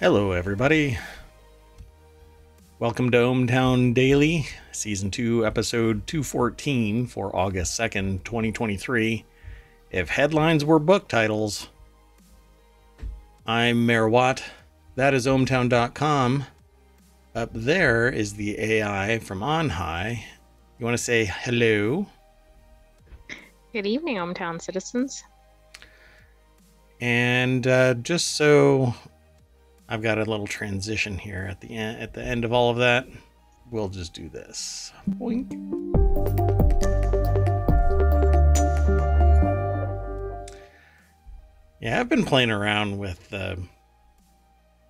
Hello, everybody. Welcome to ohmTown Daily, Season 2, Episode 214 for August 2nd, 2023. If headlines were book titles, I'm Mayor Watt. That is ohmtown.com. Up there is the AI from On High. You want to say hello? Good evening, ohmTown citizens. And uh, just so I've got a little transition here at the end at the end of all of that. We'll just do this. Boink. Yeah, I've been playing around with the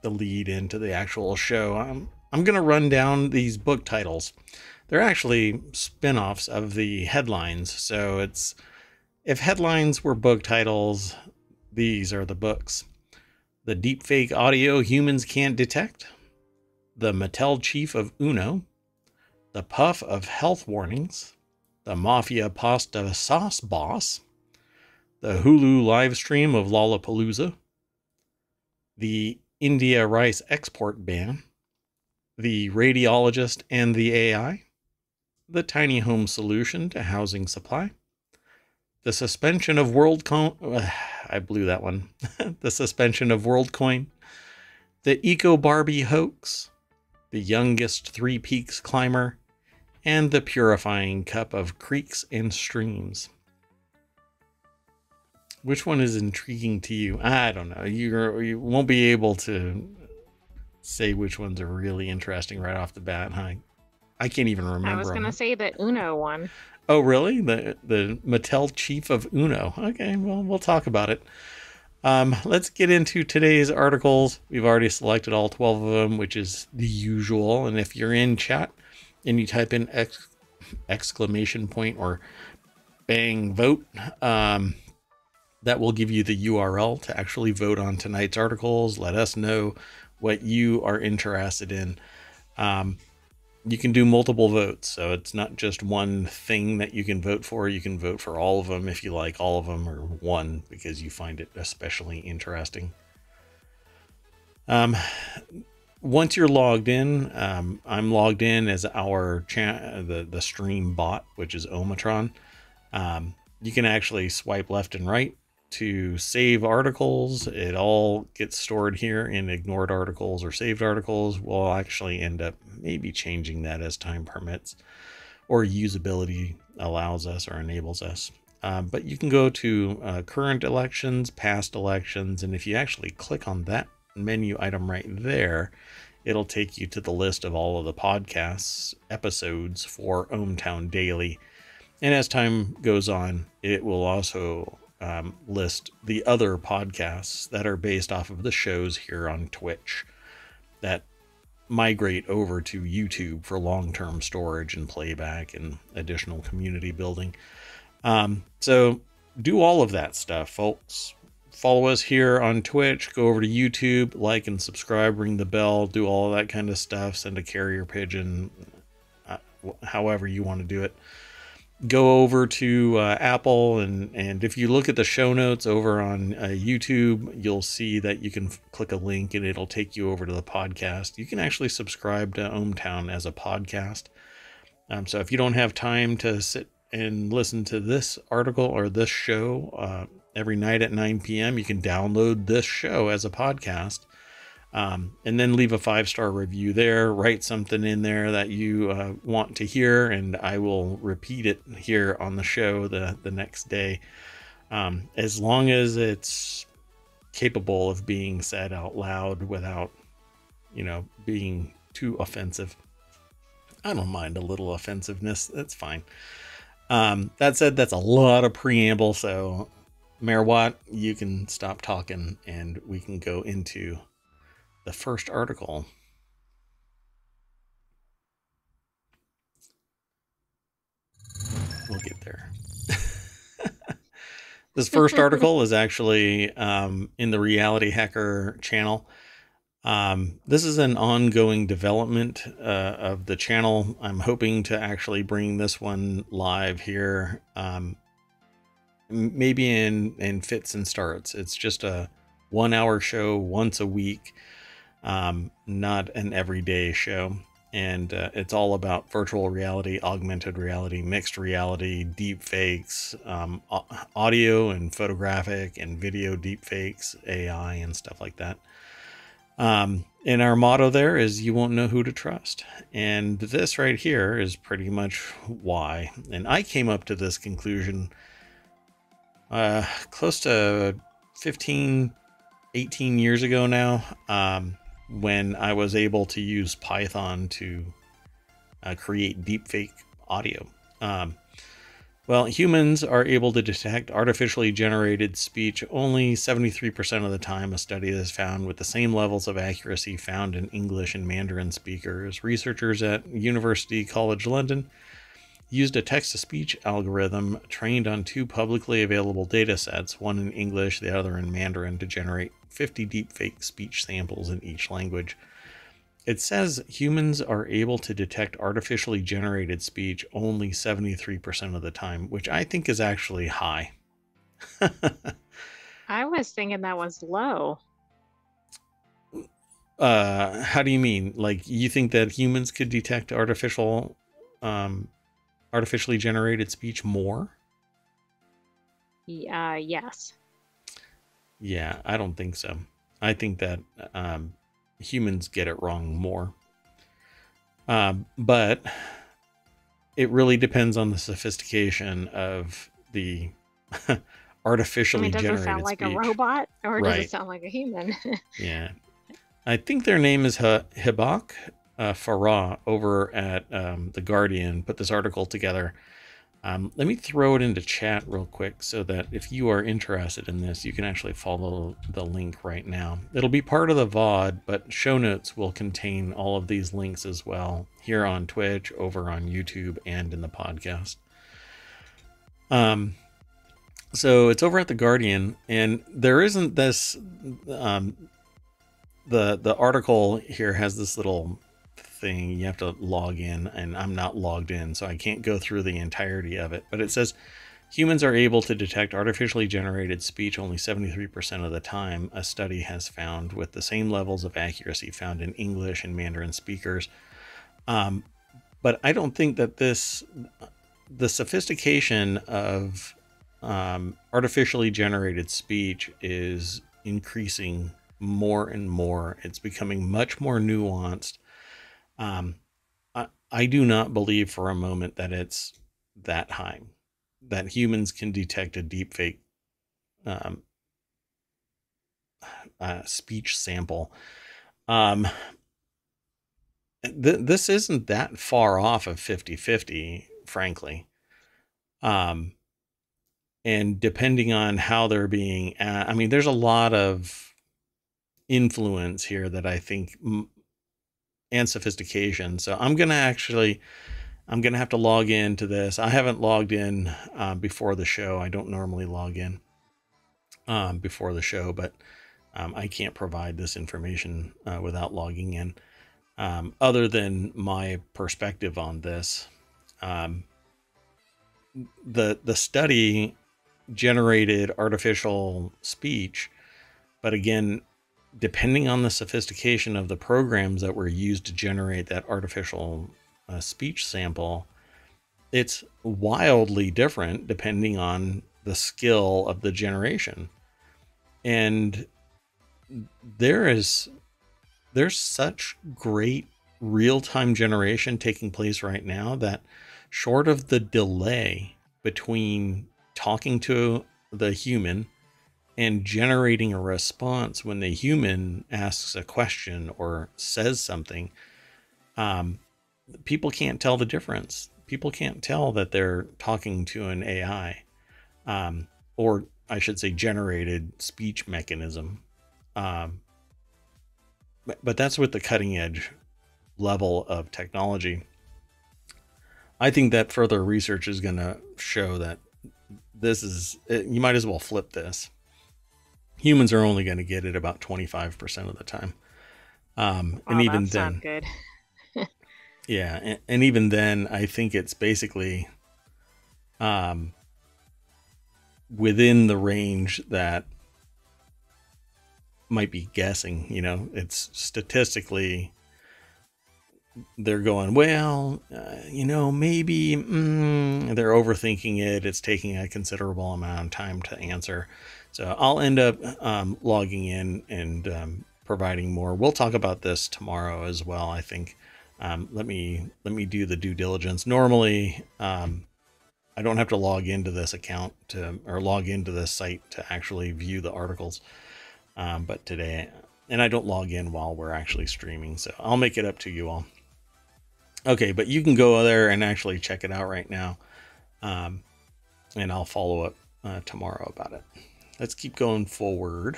the lead into the actual show. I'm I'm gonna run down these book titles. They're actually spin-offs of the headlines. So it's if headlines were book titles, these are the books. The deepfake audio humans can't detect. The Mattel chief of Uno. The puff of health warnings. The mafia pasta sauce boss. The Hulu live stream of Lollapalooza. The India rice export ban. The radiologist and the AI. The tiny home solution to housing supply the suspension of WorldCoin. Uh, I blew that one. the suspension of WorldCoin. The Eco Barbie hoax. The youngest Three Peaks climber. And the purifying cup of creeks and streams. Which one is intriguing to you? I don't know. You you won't be able to say which ones are really interesting right off the bat. Huh? I can't even remember. I was going to say the Uno one. Oh, really? The the Mattel chief of Uno. Okay, well, we'll talk about it. Um, let's get into today's articles. We've already selected all 12 of them, which is the usual. And if you're in chat and you type in ex- exclamation point or bang vote, um, that will give you the URL to actually vote on tonight's articles. Let us know what you are interested in. Um, you can do multiple votes. So it's not just one thing that you can vote for. You can vote for all of them if you like all of them, or one because you find it especially interesting. Um, once you're logged in, um, I'm logged in as our cha- the the stream bot, which is Ohmatron. Um, you can actually swipe left and right to save articles. It all gets stored here in ignored articles or saved articles. We'll actually end up maybe changing that as time permits or usability allows us or enables us. Um, but you can go to uh, current elections, past elections, and if you actually click on that menu item right there, it'll take you to the list of all of the podcasts episodes for ohmTown Daily. And as time goes on, it will also um, list the other podcasts that are based off of the shows here on Twitch that migrate over to YouTube for long term storage and playback and additional community building. Um, so do all of that stuff, folks. Follow us here on Twitch, go over to YouTube, like and subscribe, ring the bell, do all that kind of stuff, send a carrier pigeon, uh, however you want to do it go over to uh, Apple and and if you look at the show notes over on uh, YouTube, you'll see that you can f- click a link and it'll take you over to the podcast. You can actually subscribe to ohmTown as a podcast. Um, so if you don't have time to sit and listen to this article or this show uh, every night at 9 p.m., you can download this show as a podcast um, and then leave a five star review there. Write something in there that you uh, want to hear, and I will repeat it here on the show the the next day, um, as long as it's capable of being said out loud without, you know, being too offensive. I don't mind a little offensiveness. That's fine. Um, that said, that's a lot of preamble. So, Mayor Watt, you can stop talking and we can go into the first article. We'll get there. this first article is actually um, in the Reality Hacker channel. Um, this is an ongoing development uh, of the channel. I'm hoping to actually bring this one live here, um, maybe in in fits and starts. It's just a one hour show once a week um, not an everyday show. And uh, it's all about virtual reality, augmented reality, mixed reality, deep fakes, um, audio and photographic and video deep fakes, AI, and stuff like that. Um, and our motto there is you won't know who to trust. And this right here is pretty much why. And I came up to this conclusion uh, close to 15, 18 years ago now, um, when I was able to use Python to uh, create deepfake audio. Um, well, humans are able to detect artificially generated speech only 73% of the time, a study has found, with the same levels of accuracy found in English and Mandarin speakers. Researchers at University College London used a text to speech algorithm trained on two publicly available data sets, one in English, the other in Mandarin, to generate 50 deepfake speech samples in each language. It says humans are able to detect artificially generated speech only 73% of the time, which I think is actually high. I was thinking that was low. Uh, how do you mean? Like you think that humans could detect artificial um artificially generated speech more? Yeah, uh, yes. Yeah, I don't think so. I think that um, humans get it wrong more. Um, but it really depends on the sophistication of the artificially I mean, does generated it sound like speech. a robot or right. does it sound like a human? yeah. I think their name is Hibaq uh, Farah over at um, The Guardian put this article together. Um, let me throw it into chat real quick so that if you are interested in this, you can actually follow the link right now. It'll be part of the VOD, but show notes will contain all of these links as well here on Twitch, over on YouTube, and in the podcast. Um, so it's over at the Guardian, and there isn't this. Um, the the article here has this little thing. You have to log in, and I'm not logged in, so I can't go through the entirety of it. But it says humans are able to detect artificially generated speech only 73% of the time, a study has found, with the same levels of accuracy found in English and Mandarin speakers. Um, but I don't think that this, the sophistication of um, artificially generated speech is increasing more and more. It's becoming much more nuanced. Um, I, I do not believe for a moment that it's that high, that humans can detect a deepfake um, uh, speech sample. Um, th- this isn't that far off of 50 50, frankly. Um, and depending on how they're being, uh, I mean, there's a lot of influence here that I think m- and sophistication. So I'm going to actually, I'm going to have to log into this. I haven't logged in uh, before the show. I don't normally log in um, before the show, but um, I can't provide this information uh, without logging in. Um, other than my perspective on this, um, the the study generated artificial speech, but again, depending on the sophistication of the programs that were used to generate that artificial uh, speech sample, it's wildly different depending on the skill of the generation. And there is there's such great real-time generation taking place right now that short of the delay between talking to the human and generating a response when the human asks a question or says something, um, people can't tell the difference. People can't tell that they're talking to an AI, um, or I should say, generated speech mechanism. Um, but, but that's with the cutting edge level of technology. I think that further research is going to show that this is, you might as well flip this humans are only going to get it about 25% of the time. Um, and oh, even then, good. yeah. And, and, even then, I think it's basically um, within the range that might be guessing. You know, it's statistically they're going well. Uh, you know, maybe mm, they're overthinking it. It's taking a considerable amount of time to answer. So I'll end up um, logging in and um, providing more. We'll talk about this tomorrow as well. I think. Um, let me let me do the due diligence. Normally, um, I don't have to log into this account to or log into this site to actually view the articles. Um, but today, and I don't log in while we're actually streaming, so I'll make it up to you all. Okay, but you can go there and actually check it out right now, um, and I'll follow up uh, tomorrow about it. Let's keep going forward.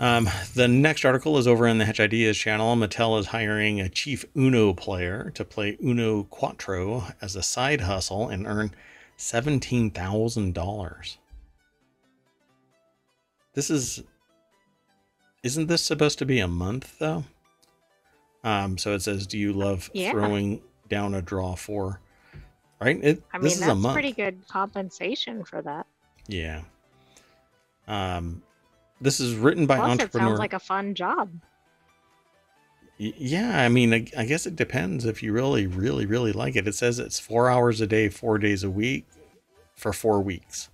Um, the next article is over in the Hatch Ideas channel. Mattel is hiring a chief Uno player to play Uno Quatro as a side hustle and earn $17,000. This is. Isn't this supposed to be a month, though? Um, so it says, Do you love yeah. throwing down a draw for? Right? It, I mean, that's pretty good compensation for that. Yeah. Um, this is written by Plus, entrepreneur. It sounds like a fun job. Yeah, I mean, I, I, guess it depends if you really, really, really like it. It says it's four hours a day, four days a week, for four weeks.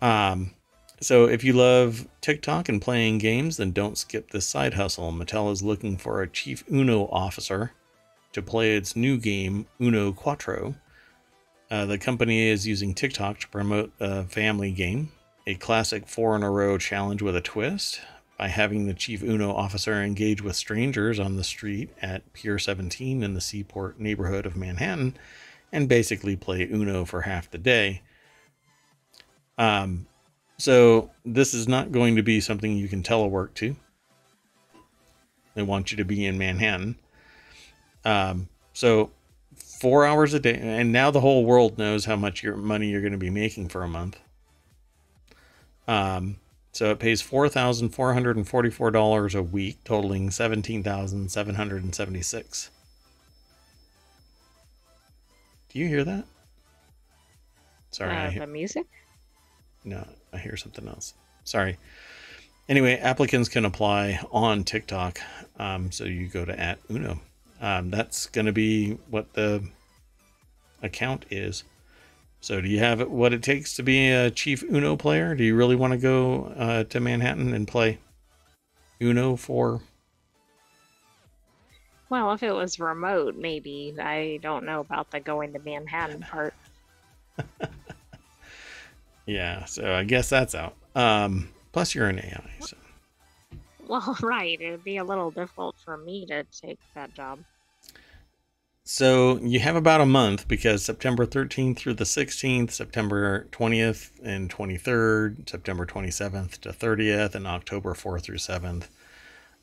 Um, so if you love TikTok and playing games, then don't skip this side hustle. Mattel is looking for a chief Uno officer to play its new game Uno Quatro. Uh, the company is using TikTok to promote a family game a classic four in a row challenge with a twist by having the chief Uno officer engage with strangers on the street at Pier 17 in the Seaport neighborhood of Manhattan and basically play Uno for half the day. Um, so this is not going to be something you can telework to. They want you to be in Manhattan. Um, so four hours a day, and now the whole world knows how much your money you're going to be making for a month. Um, so it pays four thousand four hundred and forty-four dollars a week, totaling seventeen thousand seven hundred and seventy-six. Do you hear that? Sorry, uh, the music. No, I hear something else. Sorry. Anyway, applicants can apply on TikTok. Um, so you go to at Uno. Um, that's going to be what the account is. So, do you have what it takes to be a chief Uno player? Do you really want to go uh, to Manhattan and play Uno for? Well, if it was remote, maybe. I don't know about the going to Manhattan part. yeah, so I guess that's out. Um, plus, you're an AI. So. Well, right. It would be a little difficult for me to take that job. So you have about a month because September 13th through the 16th, September 20th and 23rd, September 27th to 30th, and October 4th through 7th.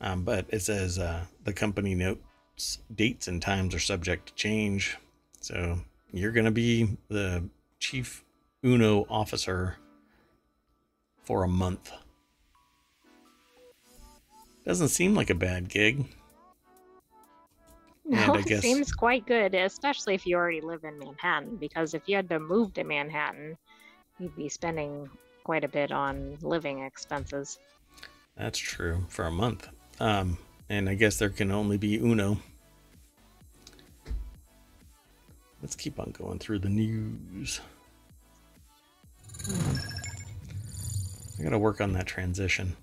Um, but it says uh, the company notes dates and times are subject to change. So you're going to be the chief Uno officer for a month. Doesn't seem like a bad gig. No, it guess... seems quite good, especially if you already live in Manhattan. Because if you had to move to Manhattan, you'd be spending quite a bit on living expenses. That's true for a month. Um, and I guess there can only be Uno. Let's keep on going through the news. I gotta work on that transition.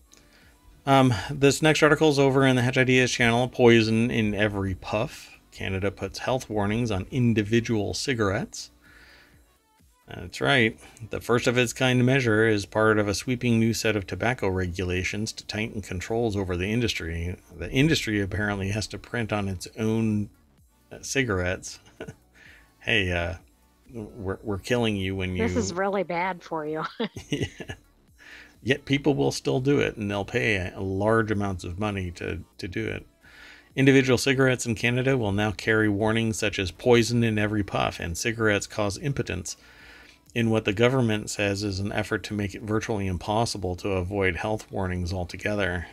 Um, this next article is over in the Hatch Ideas channel. Poison in every puff. Canada puts health warnings on individual cigarettes. That's right. The first of its kind measure is part of a sweeping new set of tobacco regulations to tighten controls over the industry. The industry apparently has to print on its own uh, cigarettes. hey, uh, we're, we're killing you when you. This is really bad for you. yeah. Yet people will still do it and they'll pay large amounts of money to, to do it. Individual cigarettes in Canada will now carry warnings such as poison in every puff and cigarettes cause impotence, in what the government says is an effort to make it virtually impossible to avoid health warnings altogether.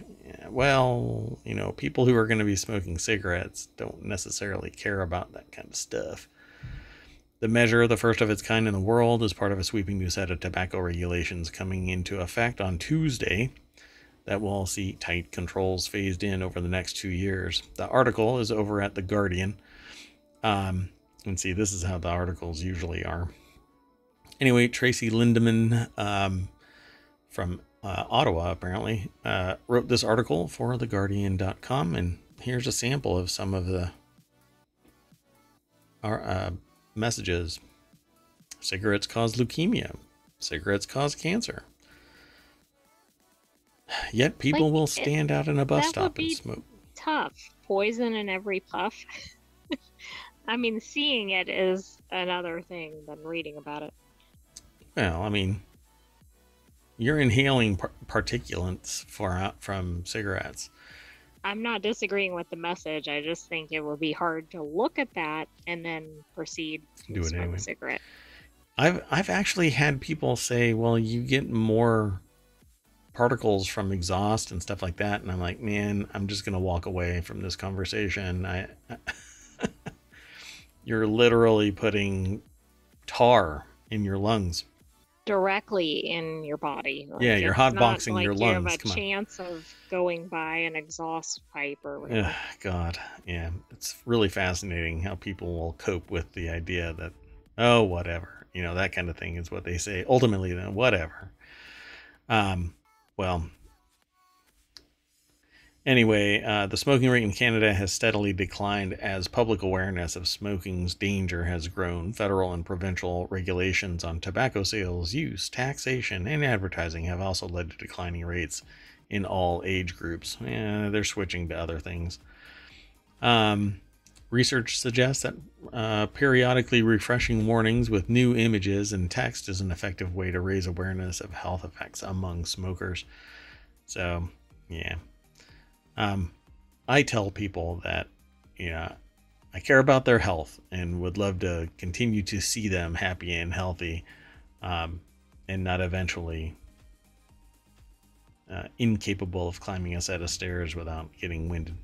Well, you know, people who are going to be smoking cigarettes don't necessarily care about that kind of stuff. The measure, the first of its kind in the world, is part of a sweeping new set of tobacco regulations coming into effect on Tuesday that will see tight controls phased in over the next two years. The article is over at The Guardian. Um, and see, this is how the articles usually are. Anyway, Tracy Lindemann um, from uh, Ottawa, apparently, uh, wrote this article for TheGuardian.com, and here's a sample of some of the our uh, messages. Cigarettes cause leukemia. Cigarettes cause cancer. Yet people Like, will it- stand out in a bus stop and smoke. Tough. Poison in every puff. I mean, seeing it is another thing than reading about it. Well, I mean, you're inhaling par- particulates from cigarettes. I'm not disagreeing with the message. I just think it would be hard to look at that and then proceed to Do it smoke anyway. a cigarette. I've I've actually had people say, "Well, you get more particles from exhaust and stuff like that," and I'm like, "Man, I'm just gonna walk away from this conversation." I, you're literally putting tar in your lungs. Directly in your body. Like, Yeah, you're hotboxing like your You lungs. have a Come on. chance of going by an exhaust pipe or whatever. God, yeah, it's really fascinating how people will cope with the idea that, oh, whatever, you know, that kind of thing is what they say. Ultimately, then, whatever. Um, well, anyway, uh, the smoking rate in Canada has steadily declined as public awareness of smoking's danger has grown. Federal and provincial regulations on tobacco sales, use, taxation, and advertising have also led to declining rates in all age groups. Yeah, they're switching to other things. Um, research suggests that uh, periodically refreshing warnings with new images and text is an effective way to raise awareness of health effects among smokers. So, yeah. Um, I tell people that, know, I care about their health and would love to continue to see them happy and healthy um, and not eventually uh, incapable of climbing a set of stairs without getting winded.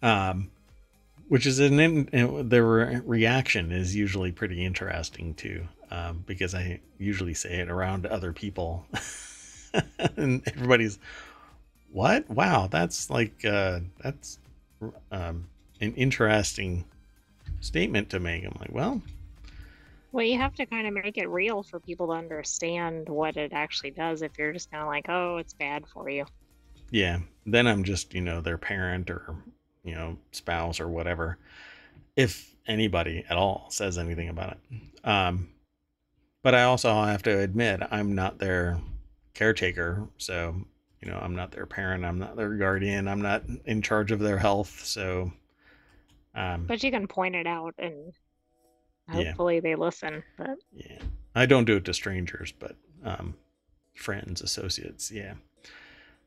Um, which is an in, their re- reaction is usually pretty interesting too, um, because I usually say it around other people, and everybody's, "What? Wow, that's like uh, that's um, an interesting statement to make." I'm like, "Well, Well, you have to kind of make it real for people to understand what it actually does. If you're just kind of like, oh, it's bad for you. yeah." Then I'm just you know their parent or you know spouse or whatever, if anybody at all says anything about it. Um, but I also have to admit I'm not their caretaker, so you know I'm not their parent, I'm not their guardian, I'm not in charge of their health, so um, But you can point it out and Yeah. hopefully they listen. But Yeah. I don't do it to strangers, but um friends, associates, yeah.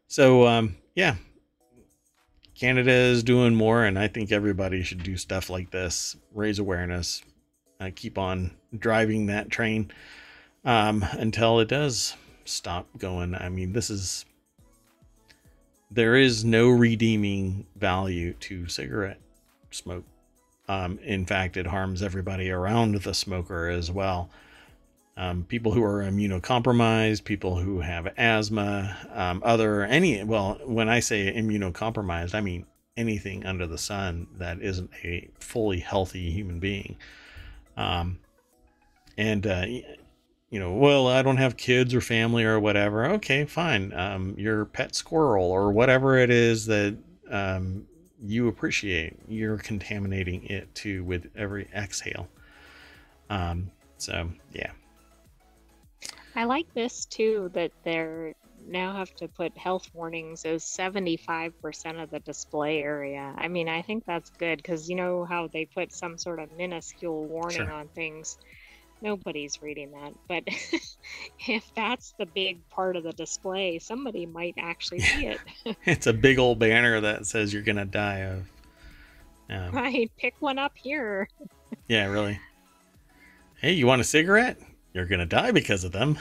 So um yeah. Canada is doing more and I think everybody should do stuff like this, raise awareness, uh, keep on driving that train um until it does stop going. I mean, this is there is no redeeming value to cigarette smoke. Um, in fact, it harms everybody around the smoker as well. Um, people who are immunocompromised, people who have asthma, um, other any well, when I say immunocompromised, I mean anything under the sun that isn't a fully healthy human being. Um, and uh, you know, well, I don't have kids or family or whatever. Okay, fine. Um, your pet squirrel or whatever it is that um, you appreciate, you're contaminating it too with every exhale. Um, so yeah, I like this too that they're now have to put health warnings as 75% of the display area. I mean, I think that's good because you know how they put some sort of minuscule warning Sure. on things. Nobody's reading that. But if that's the big part of the display, somebody might actually see it. it's a big old banner that says you're gonna die of. Um, right. Pick one up here. yeah, really. Hey, you want a cigarette? You're gonna die because of them.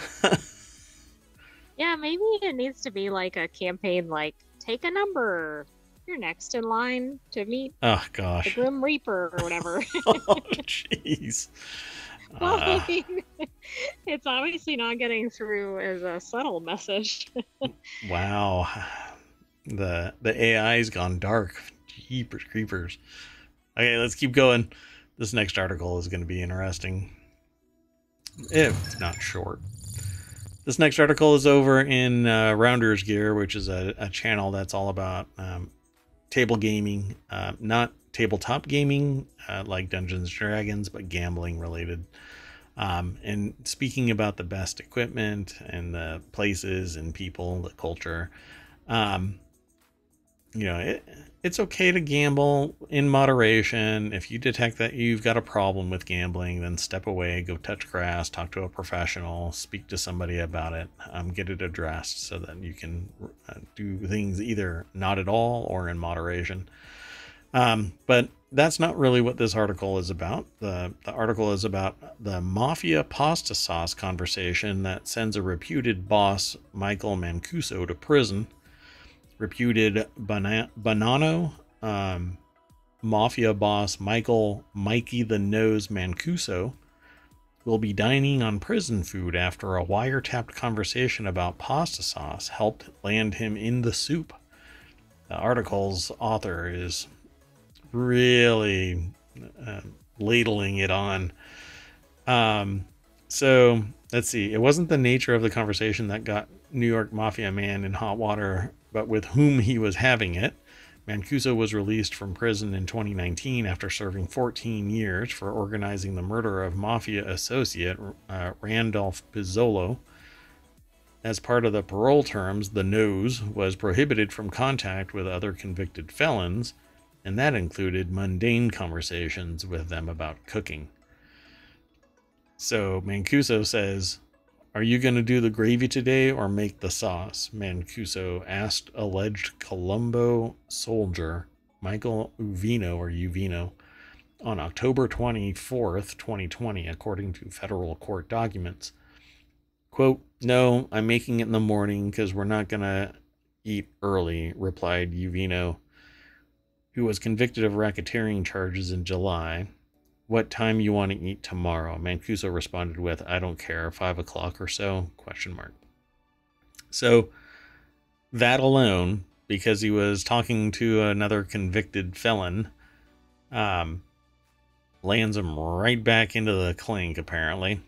Yeah, maybe it needs to be like a campaign like take a number. you're next in line to meet Oh gosh, the. Grim Reaper or whatever. oh jeez. well, Uh, I mean, it's obviously not getting through as a subtle message. wow. The the AI's gone dark. Jeepers creepers. Okay, let's keep going. This next article is going to be interesting. If not short. This next article is over in uh, Rounders Gear, which is a, a channel that's all about um, table gaming, uh, not tabletop gaming uh, like Dungeons and Dragons, but gambling related. Um, and speaking about the best equipment and the places and people, the culture, um, you know, it, it's okay to gamble in moderation. If you detect that you've got a problem with gambling, then step away, go touch grass, talk to a professional, speak to somebody about it, um, get it addressed so that you can uh, do things either not at all or in moderation. Um, but that's not really what this article is about. The, the article is about the mafia pasta sauce conversation that sends a reputed boss, Michael Mancuso, to prison reputed Bana- um, mafia boss Michael Mikey the Nose Mancuso will be dining on prison food after a wiretapped conversation about pasta sauce helped land him in the soup. The article's author is really uh, ladling it on. Um, so let's see. It wasn't the nature of the conversation that got New York Mafia man in hot water, but with whom he was having it. Mancuso was released from prison in 2019 after serving 14 years for organizing the murder of Mafia associate uh, Randolph Pizzolo. As part of the parole terms, the nose was prohibited from contact with other convicted felons, and that included mundane conversations with them about cooking. So Mancuso says, Are you going to do the gravy today or make the sauce? Mancuso asked alleged Colombo soldier Michael Uvino or Uvino on October 24th, 2020, according to federal court documents. Quote, No, I'm making it in the morning because we're not going to eat early, replied Uvino, who was convicted of racketeering charges in July. What time you want to eat tomorrow? Mancuso responded with, I don't care, five o'clock or so, question mark. So that alone, because he was talking to another convicted felon, um, lands him right back into the clink, apparently.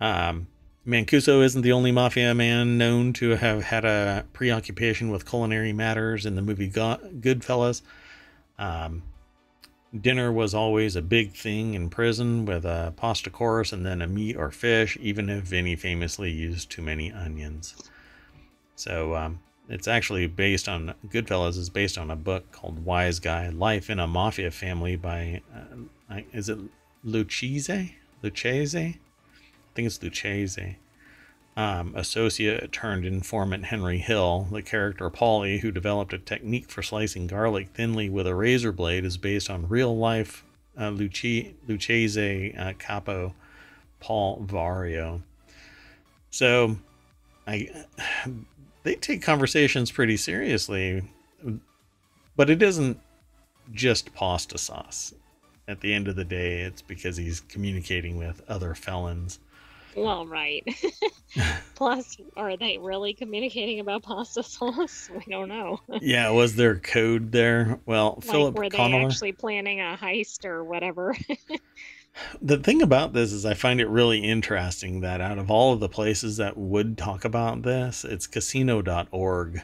Um, Mancuso isn't the only mafia man known to have had a preoccupation with culinary matters in the movie Go- Goodfellas. Um, dinner was always a big thing in prison with a pasta course and then a meat or fish, even if Vinny famously used too many onions. So um, it's actually based on Goodfellas is based on a book called Wise Guy: Life in a Mafia Family by uh, is it Lucchese? Lucchese? Think it's Lucchese. Um, associate turned informant Henry Hill, the character Paulie, who developed a technique for slicing garlic thinly with a razor blade, is based on real life uh, Lucchese uh, capo Paul Vario. So, I they take conversations pretty seriously, but it isn't just pasta sauce. At the end of the day, it's because he's communicating with other felons. Well, right. Plus, are they really communicating about pasta sauce? We don't know. yeah, was there code there? Well, like, Philip were they actually planning a heist or whatever? The thing about this is, I find it really interesting that out of all of the places that would talk about this, it's casino.org,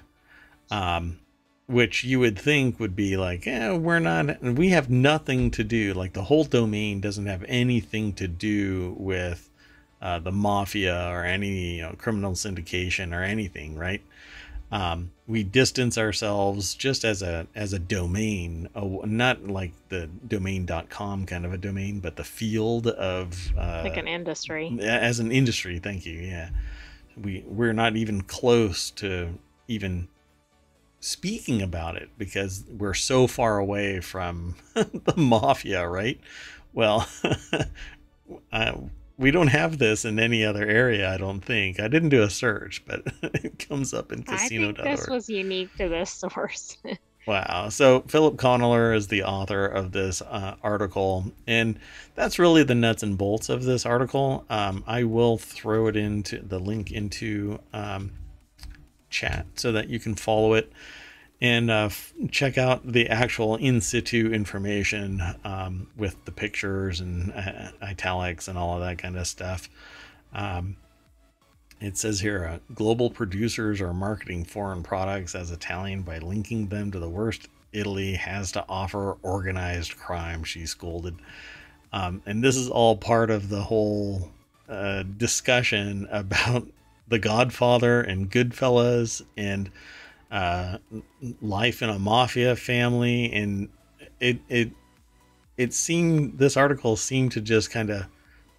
um, which you would think would be like, yeah, we're not, we have nothing to do. Like the whole domain doesn't have anything to do with uh, the mafia or any you know, criminal syndication or anything, right? Um, we distance ourselves just as a as a domain, uh, not like the domain.com kind of a domain, but the field of uh, like an industry. as an industry. Thank you. Yeah, we we're not even close to even speaking about it because we're so far away from the mafia, right? Well, uh, we don't have this in any other area, I don't think. I didn't do a search, but it comes up in casino. I think this was unique to this source. Wow. So Philip Connolly is the author of this uh, article, and that's really the nuts and bolts of this article. Um, I will throw it into the link into um, chat so that you can follow it and uh, check out the actual in situ information um, with the pictures and uh, italics and all of that kind of stuff. Um, it says here uh, global producers are marketing foreign products as Italian by linking them to the worst Italy has to offer organized crime, she scolded. Um, and this is all part of the whole uh, discussion about The Godfather and Goodfellas and uh, life in a mafia family. And it, it, it seemed, this article seemed to just kind of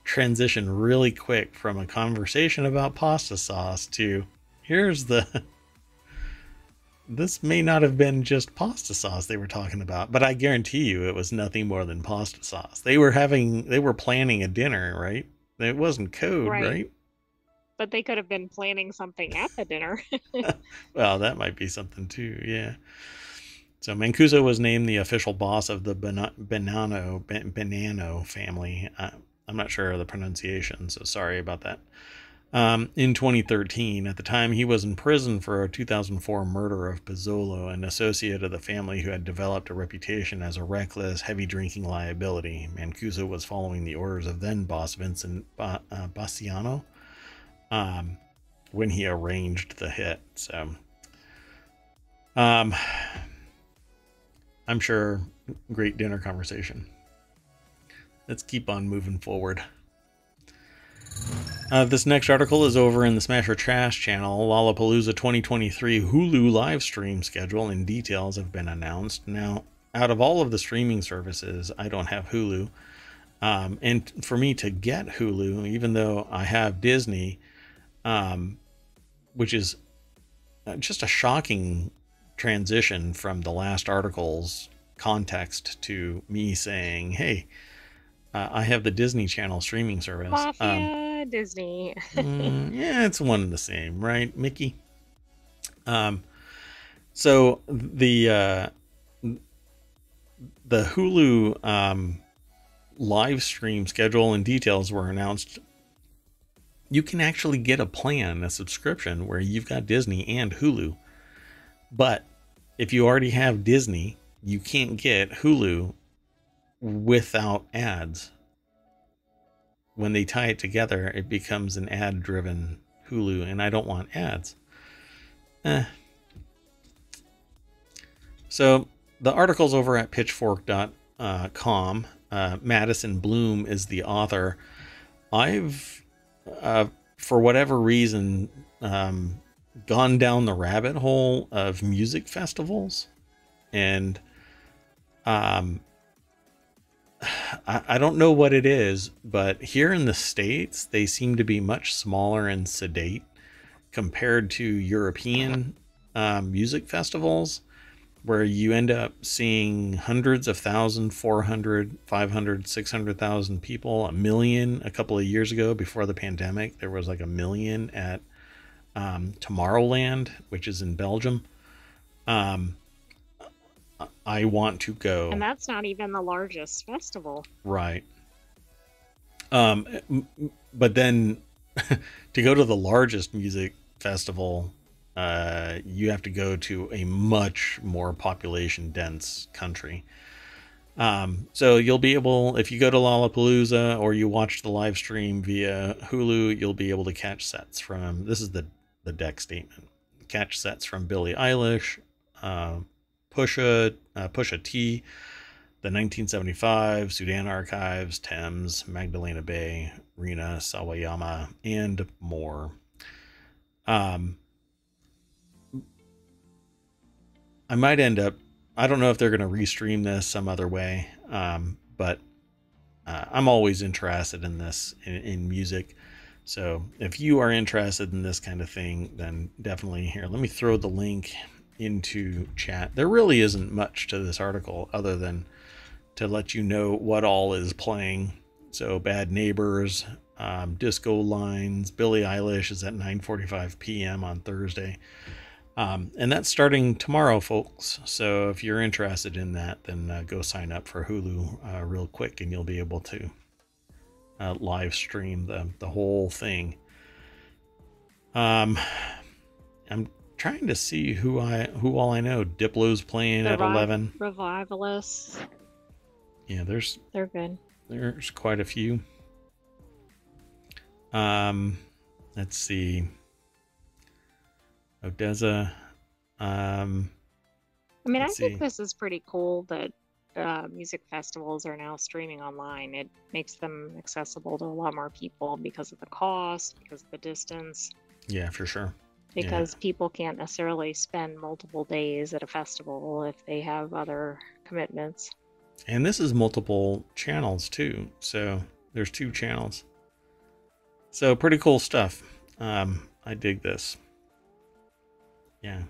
transition really quick from a conversation about pasta sauce to here's the this may not have been just pasta sauce they were talking about but i guarantee you it was nothing more than pasta sauce they were having they were planning a dinner right it wasn't code right, right? But they could have been planning something at the dinner well that might be something too yeah so Mancuso was named the official boss of the Bonanno Bonanno family. Uh, I'm not sure of the pronunciation, so sorry about that. Um, in 2013, at the time he was in prison for a 2004 murder of Pizzolo, an associate of the family who had developed a reputation as a reckless, heavy drinking liability. Mancuso was following the orders of then boss Vincent ba- uh, Basciano um, when he arranged the hit. So, um, I'm sure great dinner conversation let's keep on moving forward. Uh, this next article is over in the Smash or Trash channel. Lollapalooza 2023 Hulu live stream schedule and details have been announced. Now, out of all of the streaming services, I don't have Hulu. Um, and for me to get Hulu, even though I have Disney, um, which is uh, just a shocking transition from the last article's context to me saying, hey, uh, I have the Disney Channel streaming service. Mafia um, Disney. mm, yeah, it's one and the same, right, Mickey? Um, so the uh, the Hulu um, live stream schedule and details were announced. You can actually get a plan, a subscription where you've got Disney and Hulu. But if you already have Disney, you can't get Hulu without ads. When they tie it together, it becomes an ad driven Hulu, and I don't want ads. Eh. So the article's over at pitchfork.com. Uh, Madison Bloom is the author. I've, uh, for whatever reason, um, gone down the rabbit hole of music festivals. And um, I, I don't know what it is, but here in the States, they seem to be much smaller and sedate compared to European um, music festivals where you end up seeing hundreds of thousands 400 500 600,000 people a million a couple of years ago before the pandemic there was like a million at um, Tomorrowland which is in Belgium um, I want to go. And that's not even the largest festival. Right. Um, but then to go to the largest music festival, uh, you have to go to a much more population dense country. Um, so you'll be able, if you go to Lollapalooza or you watch the live stream via Hulu, you'll be able to catch sets from. This is the the deck statement. Catch sets from Billie Eilish, uh, Pusha, uh, Pusha T, the 1975 Sudan Archives, Tems, Magdalena Bay, Rina Sawayama, and more. Um, I might end up. I don't know if they're going to restream this some other way, um, but uh, I'm always interested in this in, in, music. So if you are interested in this kind of thing, then definitely here. Let me throw the link into chat. There really isn't much to this article other than to let you know what all is playing. So, Bad Neighbors, um, Disco Lines, Billie Eilish is at 9:45 p.m. on Thursday. Um, and that's starting tomorrow, folks. So if you're interested in that, then uh, go sign up for Hulu uh, real quick, and you'll be able to uh, live stream the the whole thing. Um, I'm trying to see who I who all I know. Diplo's playing The at eleven. Revivalists, Yeah, there's they're good. there's quite a few. Um, let's see. Odessa. Um, I mean, I think this is pretty cool that uh, music festivals are now streaming online. It makes them accessible to a lot more people because of the cost, because of the distance, yeah, for sure. Yeah. because people can't necessarily spend multiple days at a festival if they have other commitments. And this is multiple channels too. So there's two channels. So pretty cool stuff. Um, I dig this. Yeah.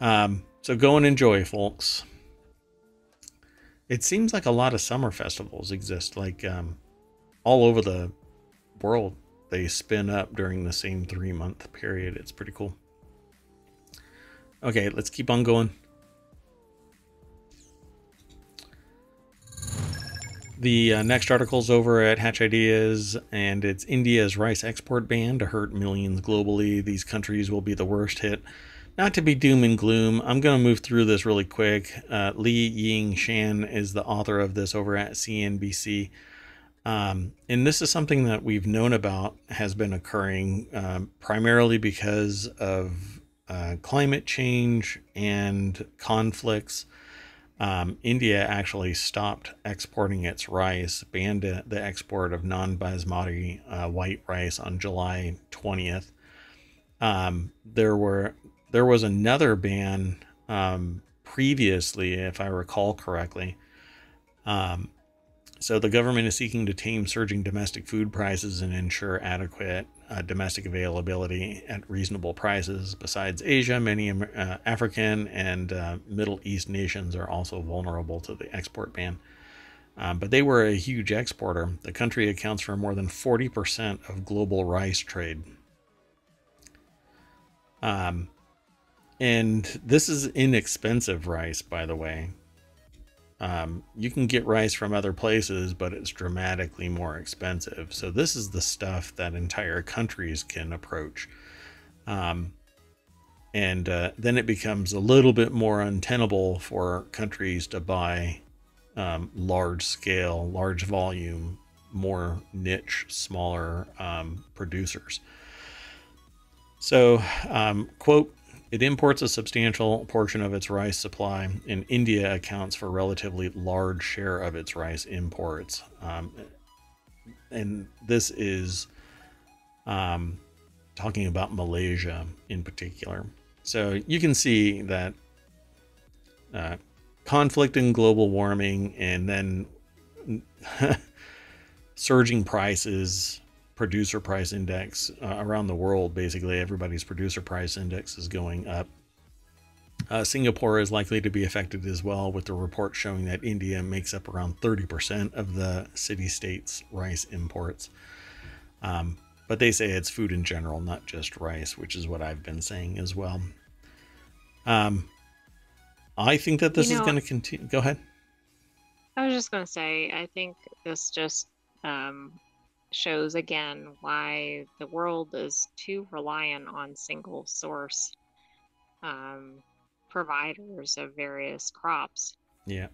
Um, so go and enjoy, folks. It seems like a lot of summer festivals exist, like um, all over the world. They spin up during the same three month period. It's pretty cool. Okay, let's keep on going. The uh, next article is over at Hatch Ideas, and it's India's rice export ban to hurt millions globally. These countries will be the worst hit. Not to be doom and gloom, I'm going to move through this really quick. Uh, Lee Ying Shan is the author of this over at CNBC. Um, and this is something that we've known about has been occurring um, primarily because of uh, climate change and conflicts. Um, India actually stopped exporting its rice, banned the export of non basmati uh, white rice on July 20th. Um, there were there was another ban um, previously, if I recall correctly. Um, so the government is seeking to tame surging domestic food prices and ensure adequate uh, domestic availability at reasonable prices. Besides Asia, many uh, African and uh, Middle East nations are also vulnerable to the export ban. Um, but they were a huge exporter. The country accounts for more than 40% of global rice trade. Um, and this is inexpensive rice, by the way. Um, you can get rice from other places, but it's dramatically more expensive. So this is the stuff that entire countries can approach. Um, and uh, then it becomes a little bit more untenable for countries to buy um, large scale, large volume, more niche, smaller um, producers. So, um, quote, it imports a substantial portion of its rice supply, and India accounts for a relatively large share of its rice imports. Um, and this is um, talking about Malaysia in particular. So you can see that uh, conflict and global warming, and then surging prices, producer price index uh, around the world. Basically, everybody's producer price index is going up. Uh, Singapore is likely to be affected as well, with the report showing that India makes up around 30% of the city state's rice imports. Um, but they say it's food in general, not just rice, which is what I've been saying as well. Um, I think that this You is going to continue. Go ahead. I was just going to say, I think this just um, shows again why the world is too reliant on single source um, providers of various crops. Yeah.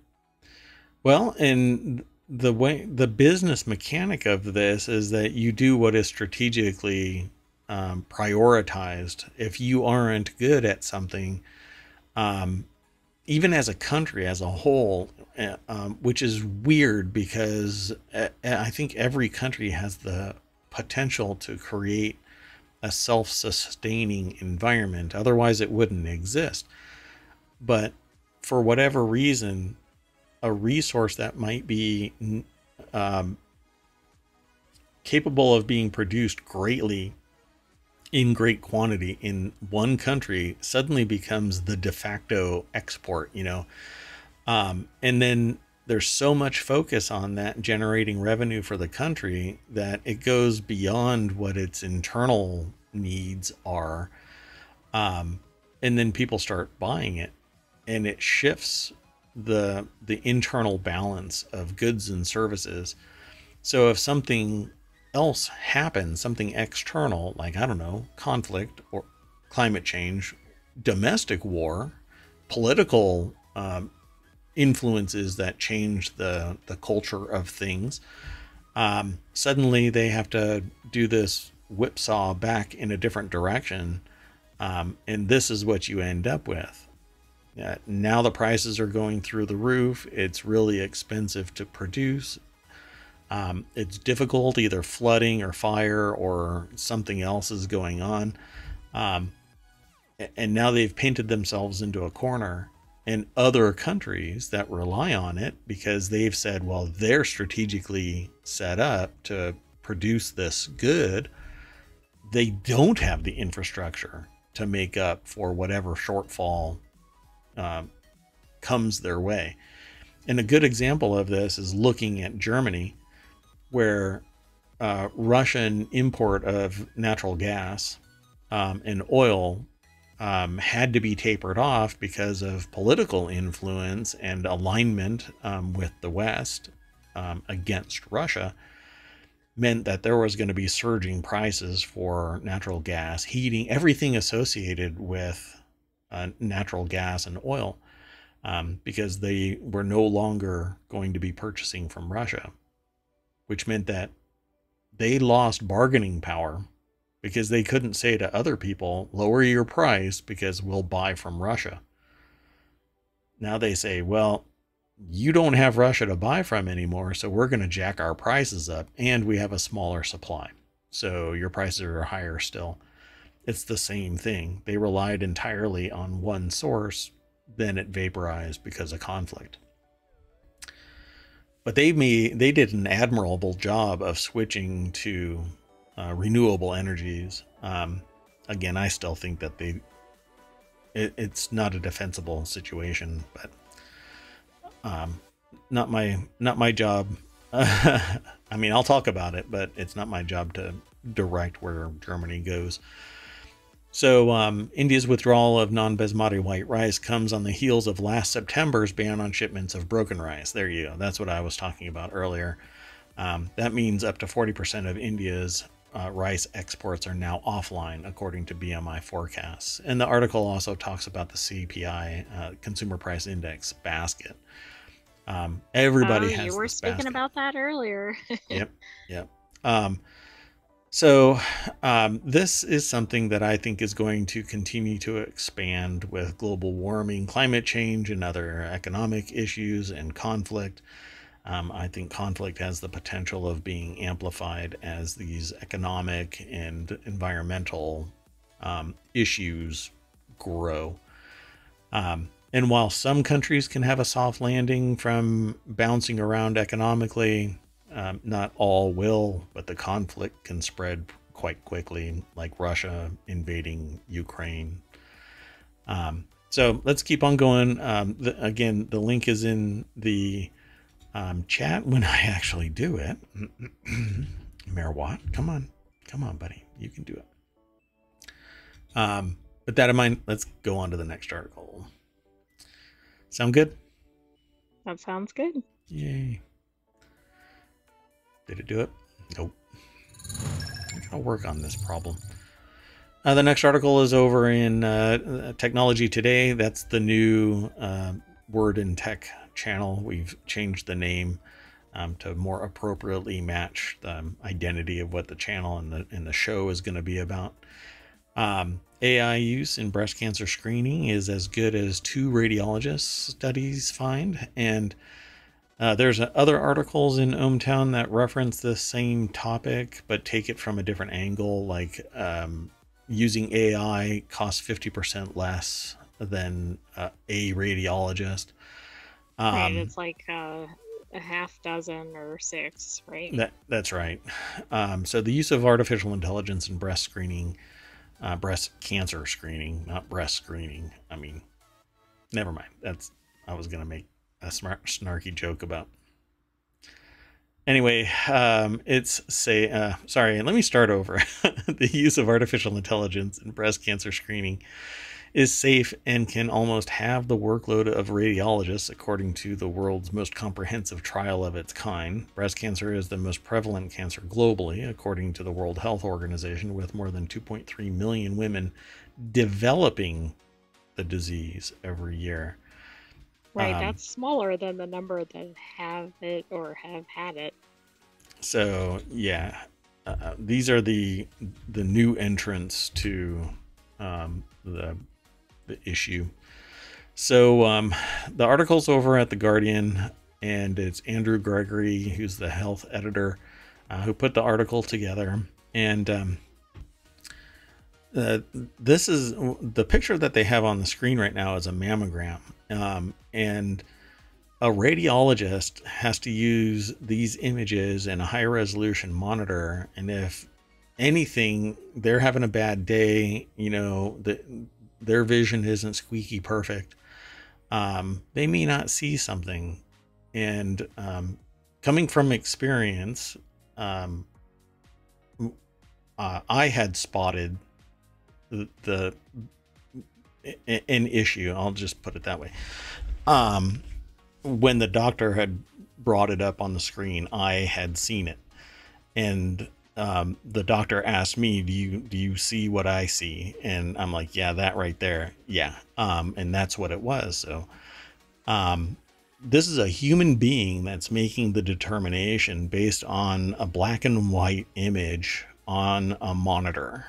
Well, and the way the business mechanic of this is that you do what is strategically um, prioritized. If you aren't good at something, um, even as a country as a whole, um, which is weird because uh, I think every country has the potential to create a self-sustaining environment. Otherwise, it wouldn't exist. But for whatever reason, a resource that might be um, capable of being produced greatly in great quantity in one country suddenly becomes the de facto export, you know. Um, and then there's so much focus on that generating revenue for the country that it goes beyond what its internal needs are. Um, and then people start buying it and it shifts the the internal balance of goods and services so if something else happens something external like i don't know conflict or climate change domestic war political um, influences that change the the culture of things. Um, suddenly they have to do this whipsaw back in a different direction um, and this is what you end up with. Uh, now the prices are going through the roof. It's really expensive to produce. Um, it's difficult either flooding or fire or something else is going on. Um, and now they've painted themselves into a corner and other countries that rely on it because they've said, well, they're strategically set up to produce this good. They don't have the infrastructure to make up for whatever shortfall um, comes their way. And a good example of this is looking at Germany, where uh, Russian import of natural gas um, and oil um, had to be tapered off because of political influence and alignment um, with the West um, against Russia, meant that there was going to be surging prices for natural gas, heating, everything associated with uh, natural gas and oil, um, because they were no longer going to be purchasing from Russia, which meant that they lost bargaining power because they couldn't say to other people, lower your price because we'll buy from Russia. Now they say, well, you don't have Russia to buy from anymore, so we're going to jack our prices up and we have a smaller supply. So your prices are higher still. It's the same thing. They relied entirely on one source, then it vaporized because of conflict. But they they did an admirable job of switching to uh, renewable energies. Um, again, I still think that they it, it's not a defensible situation, but um, not my not my job. I mean, I'll talk about it, but it's not my job to direct where Germany goes. So, um, India's withdrawal of non basmati white rice comes on the heels of last September's ban on shipments of broken rice. There you go. That's what I was talking about earlier. Um, that means up to 40% of India's uh, rice exports are now offline, according to BMI forecasts. And the article also talks about the CPI, uh, Consumer Price Index basket. Um, everybody oh, has. You were speaking basket. about that earlier. yep, yep. Um, so um, this is something that I think is going to continue to expand with global warming, climate change, and other economic issues and conflict. Um, I think conflict has the potential of being amplified as these economic and environmental um, issues grow. Um, and while some countries can have a soft landing from bouncing around economically, um, not all will, but the conflict can spread quite quickly, like Russia invading Ukraine. Um, so let's keep on going. Um, the, again, the link is in the um, chat when I actually do it. Mayor Watt, come on, come on, buddy, you can do it. Um, with that in mind, let's go on to the next article. Sound good? That sounds good. Yay. Did it do it? Nope. I'll work on this problem. Uh, the next article is over in uh, Technology Today. That's the new uh, word in tech channel. We've changed the name um, to more appropriately match the identity of what the channel and the and the show is going to be about. Um, AI use in breast cancer screening is as good as two radiologists studies find, and uh, there's other articles in ohmTown that reference the same topic but take it from a different angle, like um, using AI costs 50% less than uh, a radiologist. Um, right, it's like uh, a half dozen or six, right? That that's right. Um, so the use of artificial intelligence in breast screening, uh, breast cancer screening, not breast screening. I mean, never mind. That's I was gonna make a smart snarky joke about. Anyway, um, it's say uh, sorry. Let me start over. the use of artificial intelligence in breast cancer screening is safe and can almost have the workload of radiologists, according to the world's most comprehensive trial of its kind. Breast cancer is the most prevalent cancer globally, according to the World Health Organization, with more than 2.3 million women developing the disease every year. Right, um, that's smaller than the number that have it or have had it. So yeah, uh, these are the the new entrants to um, the the issue. So um, the article's over at the Guardian, and it's Andrew Gregory, who's the health editor, uh, who put the article together. And um, uh, this is the picture that they have on the screen right now is a mammogram, um, and a radiologist has to use these images in a high resolution monitor, and if anything, they're having a bad day, you know, the, their vision isn't squeaky perfect. Um, they may not see something, and um, coming from experience, um, uh, I had spotted the, the an issue. I'll just put it that way. Um, when the doctor had brought it up on the screen, I had seen it, and um, the doctor asked me, "Do you do you see what I see?" And I'm like, "Yeah, that right there, yeah." Um, and that's what it was. So, um, this is a human being that's making the determination based on a black and white image on a monitor.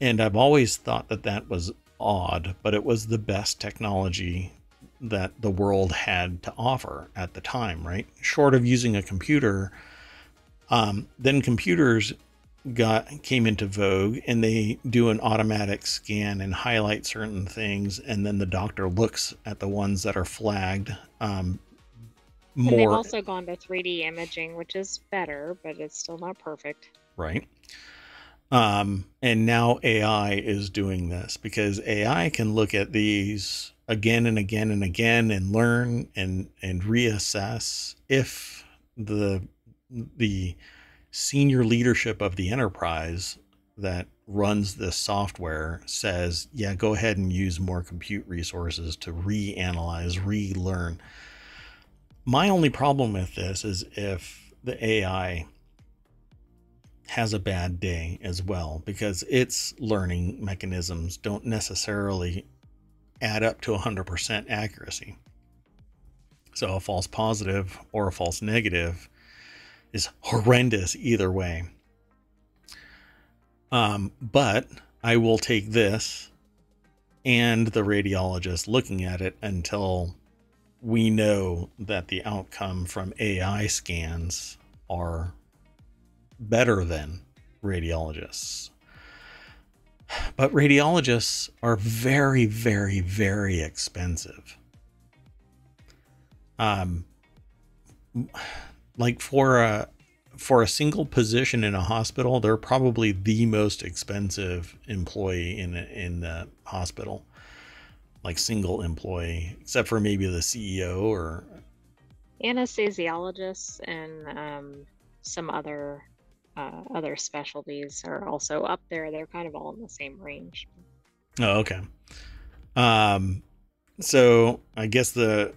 And I've always thought that that was odd, but it was the best technology that the world had to offer at the time, right? Short of using a computer, um, then computers got came into vogue and they do an automatic scan and highlight certain things and then the doctor looks at the ones that are flagged um, more and they've also gone to 3d imaging which is better but it's still not perfect. Right. Um, and now ai is doing this because ai can look at these again and again and again and learn and and reassess if the the senior leadership of the enterprise that runs this software says, yeah, go ahead and use more compute resources to reanalyze, relearn. My only problem with this is if the AI has a bad day as well, because its learning mechanisms don't necessarily add up to 100% accuracy. So a false positive or a false negative is horrendous either way. Um, but I will take this and the radiologist looking at it until we know that the outcome from AI scans are better than radiologists. But radiologists are very, very, very expensive. Um, like for a for a single position in a hospital, they're probably the most expensive employee in in the hospital, like single employee, except for maybe the CEO or anesthesiologists and um, some other uh, other specialties are also up there. They're kind of all in the same range. Oh, okay. Um, so I guess the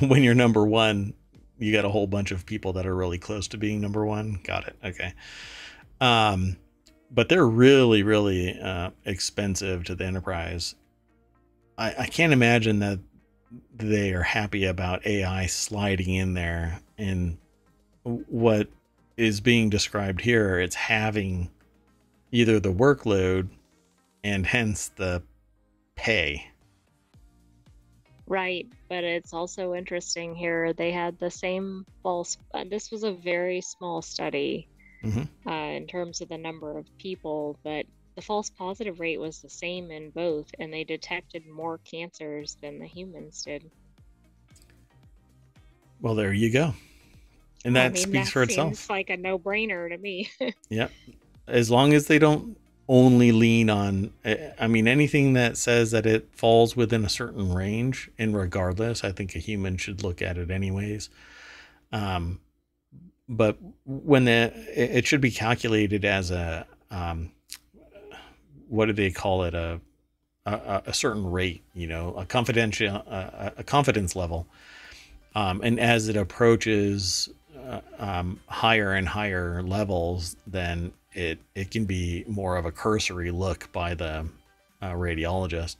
when you're number one, you got a whole bunch of people that are really close to being number one. Got it. Okay. Um, but they're really, really uh, expensive to the enterprise. I, I can't imagine that they are happy about AI sliding in there. And what is being described here, it's having either the workload and hence the pay Right, but it's also interesting here. They had the same false. Uh, this was a very small study mm-hmm. uh, in terms of the number of people, but the false positive rate was the same in both, and they detected more cancers than the humans did. Well, there you go, and that I mean, speaks that for itself. It's like a no-brainer to me. yep, as long as they don't only lean on i mean anything that says that it falls within a certain range and regardless i think a human should look at it anyways. Um, but when the it should be calculated as a um, what do they call it? A a, a certain rate, you know, a confidential a, a confidence level, um, and as it approaches uh, um, higher and higher levels, then it it can be more of a cursory look by the uh, radiologist.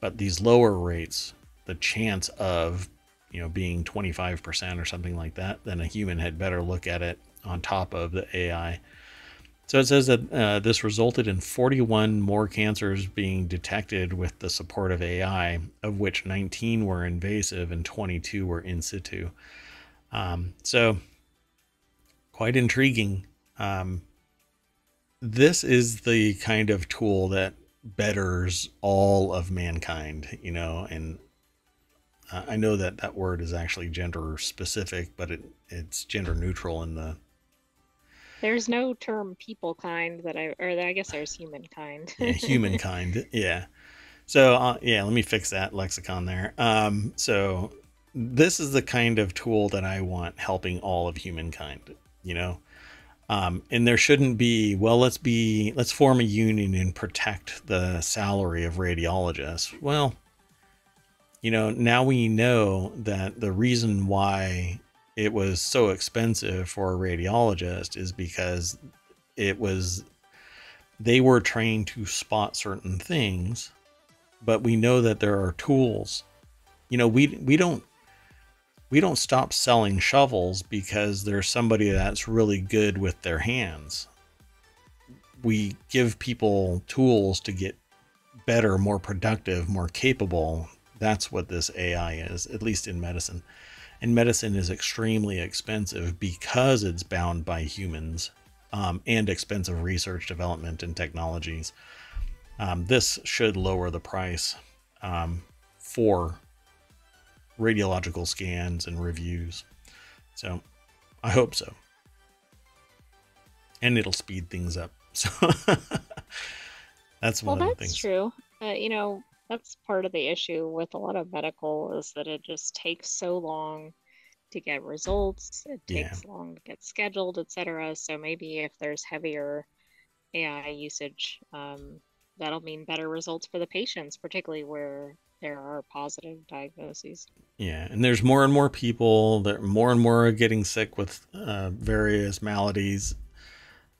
But these lower rates, the chance of you know being 25% or something like that, then a human had better look at it on top of the AI. So it says that uh, this resulted in 41 more cancers being detected with the support of AI, of which 19 were invasive and 22 were in situ. Um, so quite intriguing. Um, this is the kind of tool that betters all of mankind, you know, and I know that that word is actually gender specific, but it it's gender neutral in the. There's no term people kind that I, or I guess there's humankind. yeah, humankind. Yeah. So uh, yeah, let me fix that lexicon there. Um, so this is the kind of tool that I want helping all of humankind. You know, um, and there shouldn't be, well, let's be, let's form a union and protect the salary of radiologists. Well, you know, now we know that the reason why it was so expensive for a radiologist is because it was, they were trained to spot certain things, but we know that there are tools. You know, we, we don't we don't stop selling shovels because there's somebody that's really good with their hands. We give people tools to get better, more productive, more capable. That's what this AI is, at least in medicine. And medicine is extremely expensive because it's bound by humans um, and expensive research, development, and technologies. Um, this should lower the price um, for radiological scans and reviews. So I hope so. And it'll speed things up. So that's one well, of the that's things. true. Uh, you know, that's part of the issue with a lot of medical is that it just takes so long to get results. It Yeah. takes long to get scheduled, etc. So maybe if there's heavier AI usage, um, that'll mean better results for the patients, particularly where there are positive diagnoses. Yeah, and there's more and more people that more and more are getting sick with uh, various maladies.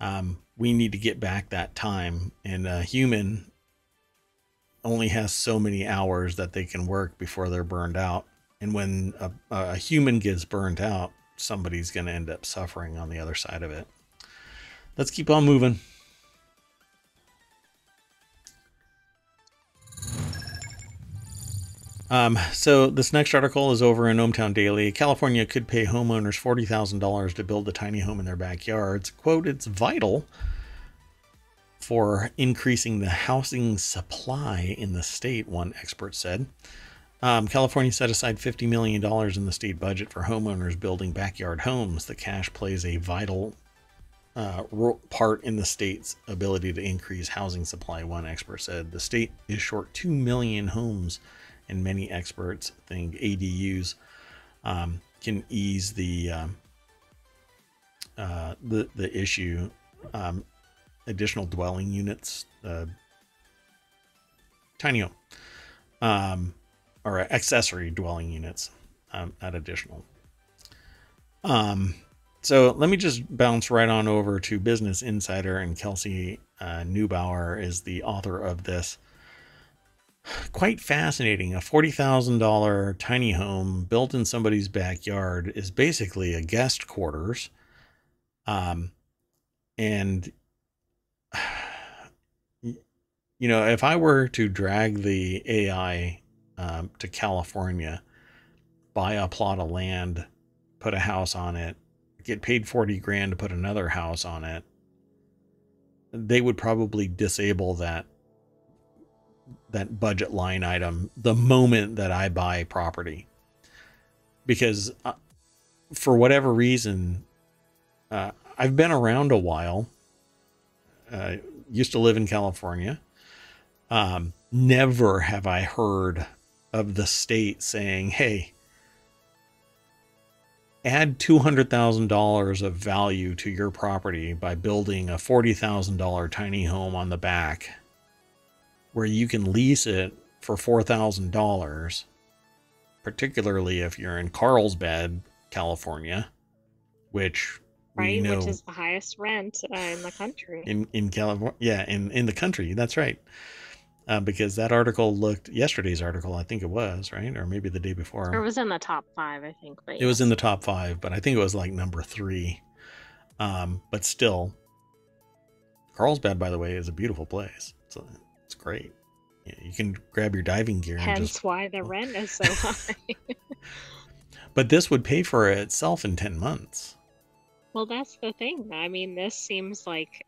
Um, we need to get back that time, and a human only has so many hours that they can work before they're burned out. And when a, a human gets burned out, somebody's going to end up suffering on the other side of it. Let's keep on moving. Um, so this next article is over in ohmTown Daily. California could pay homeowners forty thousand dollars to build a tiny home in their backyards. "Quote: It's vital for increasing the housing supply in the state," one expert said. Um, California set aside $50 million in the state budget for homeowners building backyard homes. The cash plays a vital uh, part in the state's ability to increase housing supply, one expert said. The state is short 2 million homes, and many experts think ADUs um, can ease the, um, uh, the, the issue. Um, additional dwelling units, uh, tiny home. Um, or accessory dwelling units um, at additional. Um, so let me just bounce right on over to Business Insider, and Kelsey uh, Neubauer is the author of this. Quite fascinating. A $40,000 tiny home built in somebody's backyard is basically a guest quarters. Um, and, you know, if I were to drag the AI um, to California, buy a plot of land, put a house on it, get paid 40 grand to put another house on it, they would probably disable that that budget line item the moment that I buy property. Because uh, for whatever reason, uh, I've been around a while. Uh, used to live in California. Um, never have I heard of the state saying, hey, add $200,000 of value to your property by building a $40,000 tiny home on the back where you can lease it for $4,000, particularly if you're in Carlsbad, California, which right? know Which is the highest rent uh, in the country. in in California, yeah, in in the country. That's right. Uh, because that article looked yesterday's article, I think it was right, or maybe the day before. It was in the top five, I think. But It was in the top five, but I think it was like number three. Um, but still, Carlsbad, by the way, is a beautiful place. It's it's great. Yeah, you can grab your diving gear and Hence just. why the rent is so high. But this would pay for itself in ten months. well, that's the thing. I mean, this seems like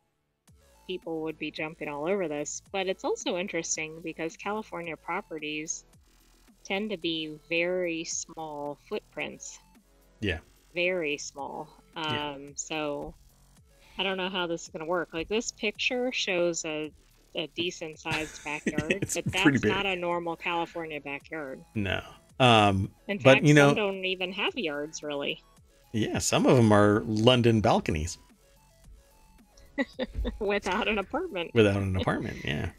people would be jumping all over this, but it's also interesting because California properties tend to be very small footprints. Yeah. Very small. Um, Yeah. So I don't know how this is going to work. Like this picture shows a, a decent sized backyard, but that's not a normal California backyard. No. Um, In But, fact, you know- some don't even have yards really yeah, some of them are London balconies without an apartment. without an apartment. Yeah.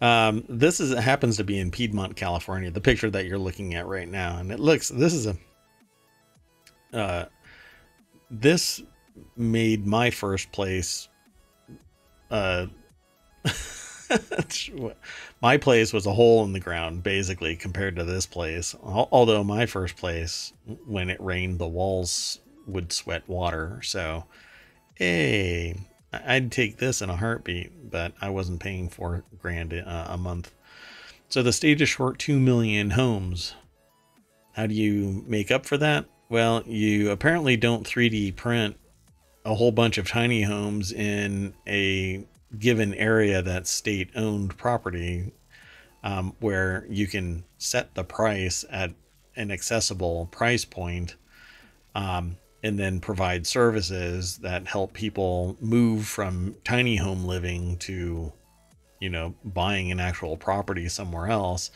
Um, this is happens to be in Piedmont, California. The picture that you're looking at right now, and it looks. This is a. Uh, this made my first place. Uh, my place was a hole in the ground, basically, compared to this place. Although my first place, when it rained, the walls would sweat water. So, hey, I'd take this in a heartbeat, but I wasn't paying four grand a, a month. So the state is short two million homes. How do you make up for that? Well, you apparently don't 3D print a whole bunch of tiny homes in a given area that's state owned property um, where you can set the price at an accessible price point um, and then provide services that help people move from tiny home living to you know buying an actual property somewhere else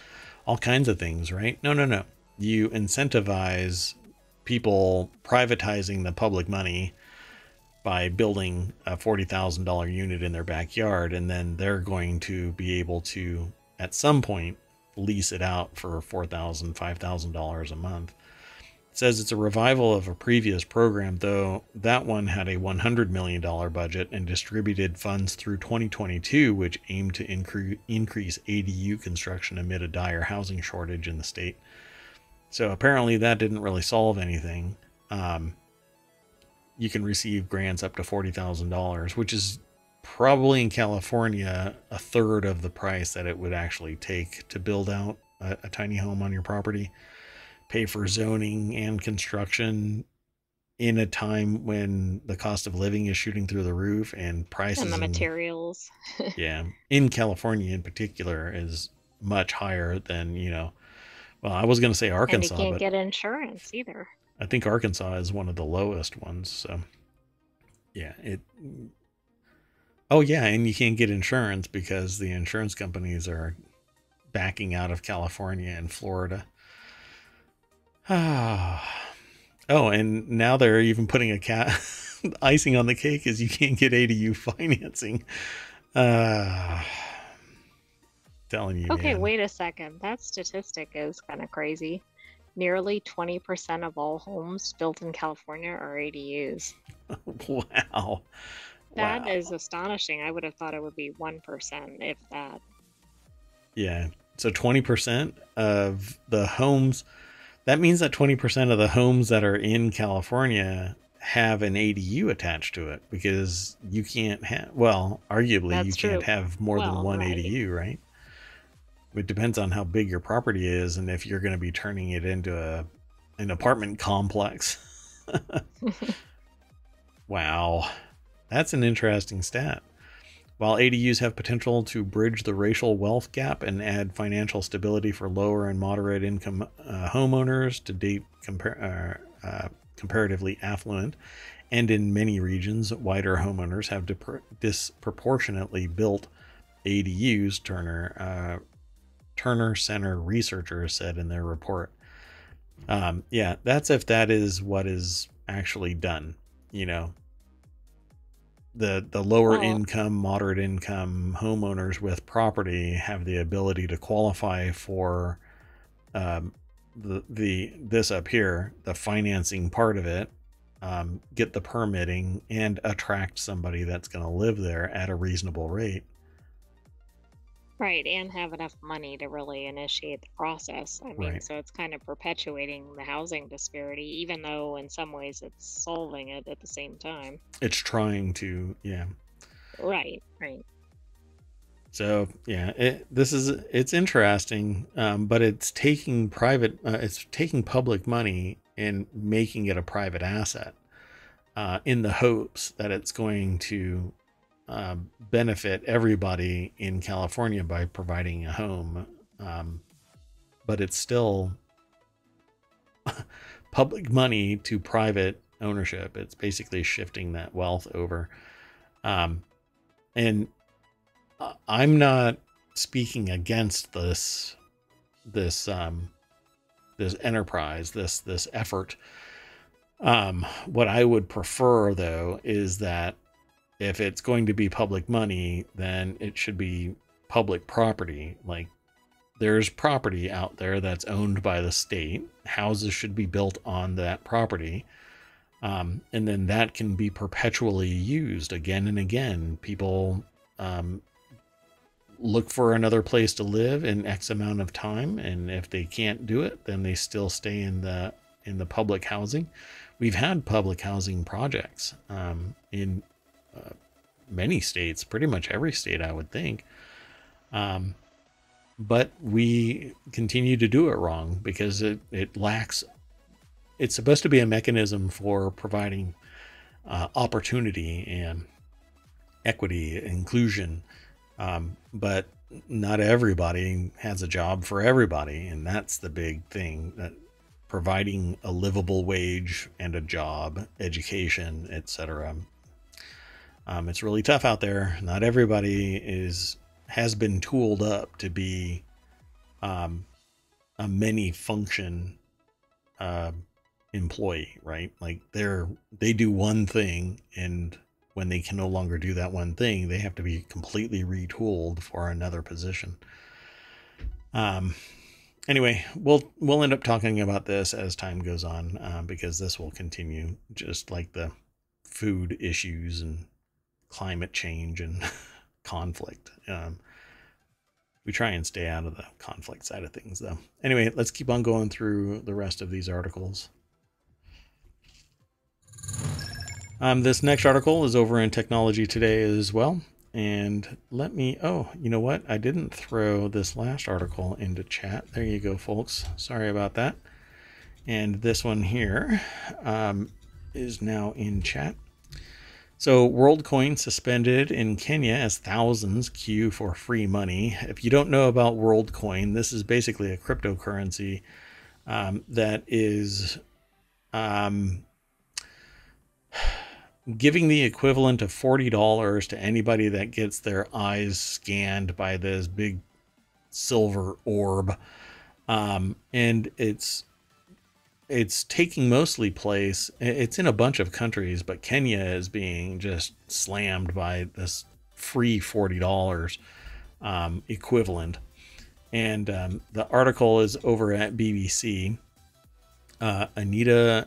all kinds of things right? No no no. You incentivize people privatizing the public money by building a $40,000 unit in their backyard and then they're going to be able to at some point lease it out for $4,000 $5,000 a month it says it's a revival of a previous program, though that one had a $100 million budget and distributed funds through 2022, which aimed to incre- increase ADU construction amid a dire housing shortage in the state. So apparently that didn't really solve anything. Um, you can receive grants up to $40,000, which is probably in California a third of the price that it would actually take to build out a, a tiny home on your property pay for zoning and construction in a time when the cost of living is shooting through the roof and prices And the in- materials. yeah in california in particular is much higher than you know well i was going to say Arkansas, and you can't but get insurance either. I think arkansas is one of the lowest ones so yeah it oh yeah and you can't get insurance because the insurance companies are backing out of california and florida Ah. oh, and now they're even putting a cat icing on the cake is you can't get ADU financing. Uh, telling you. Okay, man. wait a second. That statistic is kind of crazy. Nearly 20% of all homes built in California are ADUs. Wow. That wow. is astonishing. I would have thought it would be 1%, if that. Yeah. So 20% of the homes, that means that 20% of the homes that are in California have an ADU attached to it because you can't have, well, arguably, you That's can't true. have more than one right. ADU, right? It depends on how big your property is and if you're going to be turning it into a an apartment complex. wow. That's an interesting stat. While ADUs have potential to bridge the racial wealth gap and add financial stability for lower and moderate income uh, homeowners to date compar- uh, uh, comparatively affluent, and in many regions, whiter homeowners have dipr- disproportionately built ADUs. Terner uh, Terner Center researchers said in their report. Um, yeah, that's if that is what is actually done. You know, the the lower Well- income, moderate income homeowners with property have the ability to qualify for um, the the this up here, the financing part of it, um, get the permitting and attract somebody that's going to live there at a reasonable rate. Right, and have enough money to really initiate the process. I mean, Right. so it's kind of perpetuating the housing disparity, even though in some ways it's solving it at the same time. It's trying to, yeah. Right, right. So yeah, it, this is it's interesting, um, but it's taking private, uh, it's taking public money and making it a private asset, uh, in the hopes that it's going to um, benefit everybody in California by providing a home. Um, but it's still public money to private ownership. It's basically shifting that wealth over. Um, and I'm not speaking against this this um this enterprise, this this effort. Um what I would prefer though is that if it's going to be public money, then it should be public property. Like there's property out there that's owned by the state. Houses should be built on that property. Um, and then that can be perpetually used again and again. People um, look for another place to live in X amount of time, and if they can't do it, then they still stay in the in the public housing. We've had public housing projects um, in many states, pretty much every state, I would think. Um, but we continue to do it wrong because it, it lacks. It's supposed to be a mechanism for providing uh, opportunity and equity, inclusion, um, but not everybody has a job for everybody, and that's the big thing. That providing a livable wage and a job, education, etc. Um, it's really tough out there. Not everybody is has been tooled up to be um, a many function uh, employee, right? Like they're they do one thing, and when they can no longer do that one thing, they have to be completely retooled for another position. Um. Anyway, we'll we'll end up talking about this as time goes on uh, because this will continue, just like the food issues and climate change and conflict. Um, we try and stay out of the conflict side of things, though. Anyway, let's keep on going through the rest of these articles. Um, this next article is over in Technology Today as well. And let me, oh, you know what? I didn't throw this last article into chat. There you go, folks. Sorry about that. And this one here um, is now in chat. So, WorldCoin suspended in Kenya as thousands queue for free money. If you don't know about WorldCoin, this is basically a cryptocurrency um, that is um, giving the equivalent of $40 to anybody that gets their eyes scanned by this big silver orb. Um, and it's it's taking mostly place it's in a bunch of countries but kenya is being just slammed by this free $40 um, equivalent. And um, the article is over at bbc uh, anita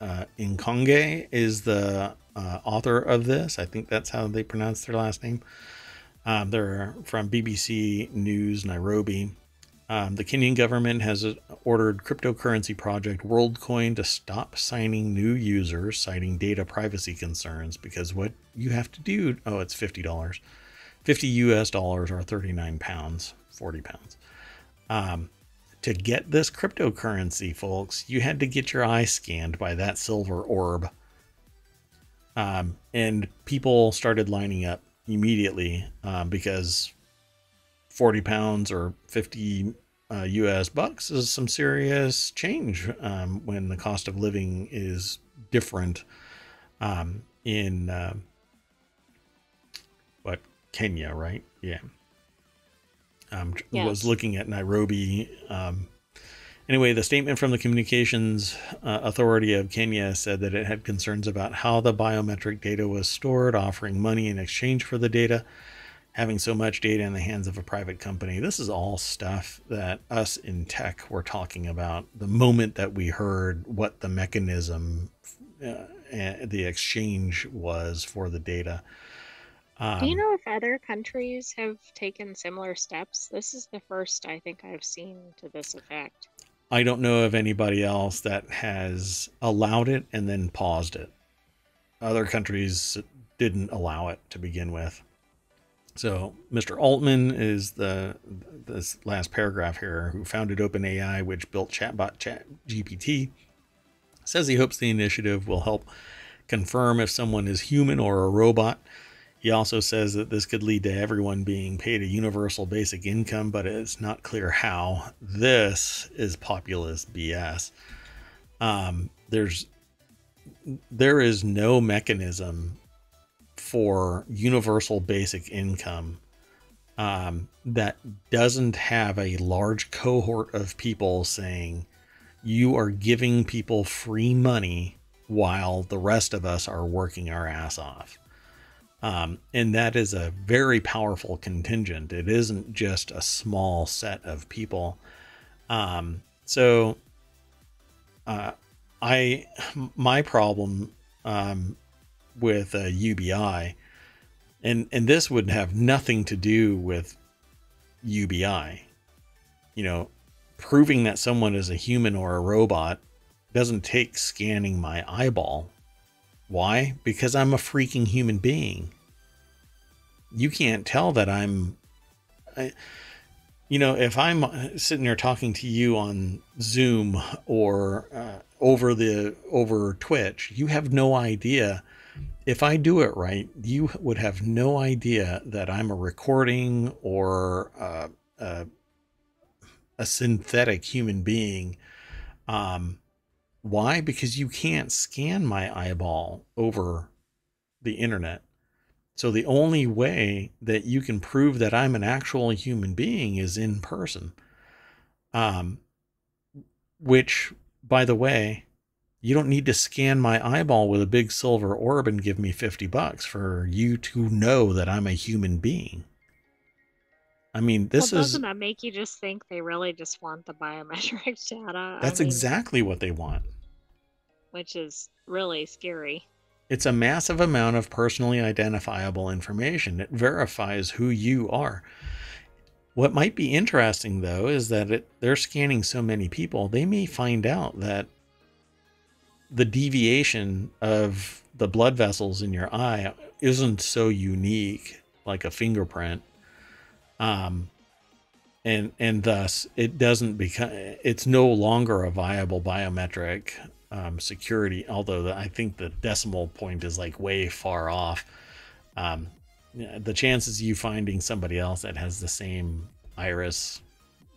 uh, is the uh, author of this. I think that's how they pronounce their last name. Um, they're from bbc news nairobi um, the Kenyan government has ordered cryptocurrency project WorldCoin to stop signing new users, citing data privacy concerns. Because what you have to do, oh, it's fifty dollars, fifty US dollars or thirty nine pounds, forty pounds. Um, to get this cryptocurrency, folks, you had to get your eye scanned by that silver orb. Um, and people started lining up immediately um, because 40 pounds or 50 uh, US bucks is some serious change um, when the cost of living is different um, in uh, what Kenya, right? Yeah. Um, Yes. Was looking at Nairobi, um, Anyway, the statement from the Communications uh, Authority of Kenya said that it had concerns about how the biometric data was stored, offering money in exchange for the data, having so much data in the hands of a private company. This is all stuff that us in tech were talking about the moment that we heard what the mechanism, uh, the exchange was for the data. Um, Do you know if other countries have taken similar steps? This is the first I think I've seen to this effect. I don't know of anybody else that has allowed it and then paused it. Other countries didn't allow it to begin with. So Mr. Altman is the this last paragraph here, who founded OpenAI, which built chatbot Chat GPT, says he hopes the initiative will help confirm if someone is human or a robot he also says that this could lead to everyone being paid a universal basic income, but it's not clear how. This is populist BS. Um, there's there is no mechanism for universal basic income um, that doesn't have a large cohort of people saying you are giving people free money while the rest of us are working our ass off. Um, and that is a very powerful contingent. It isn't just a small set of people. Um, so, uh, I, my problem um, with uh, UBI, and and this would have nothing to do with UBI. You know, proving that someone is a human or a robot doesn't take scanning my eyeball why? Because I'm a freaking human being. You can't tell that I'm. I, you know, if I'm sitting here talking to you on Zoom or uh, over the over Twitch, you have no idea. If I do it right, you would have no idea that I'm a recording or uh, uh, a synthetic human being. Um, why? Because you can't scan my eyeball over the internet. So the only way that you can prove that I'm an actual human being is in person. Um, which, by the way, you don't need to scan my eyeball with a big silver orb and give me 50 bucks for you to know that I'm a human being. I mean, this well, doesn't is. Doesn't that make you just think they really just want the biometric data? That's I mean, exactly what they want. Which is really scary. It's a massive amount of personally identifiable information. It verifies who you are. What might be interesting, though, is that it, they're scanning so many people, they may find out that the deviation of the blood vessels in your eye isn't so unique like a fingerprint. Um, and and thus it doesn't become it's no longer a viable biometric um, security although the, i think the decimal point is like way far off. Um, the chances you finding somebody else that has the same iris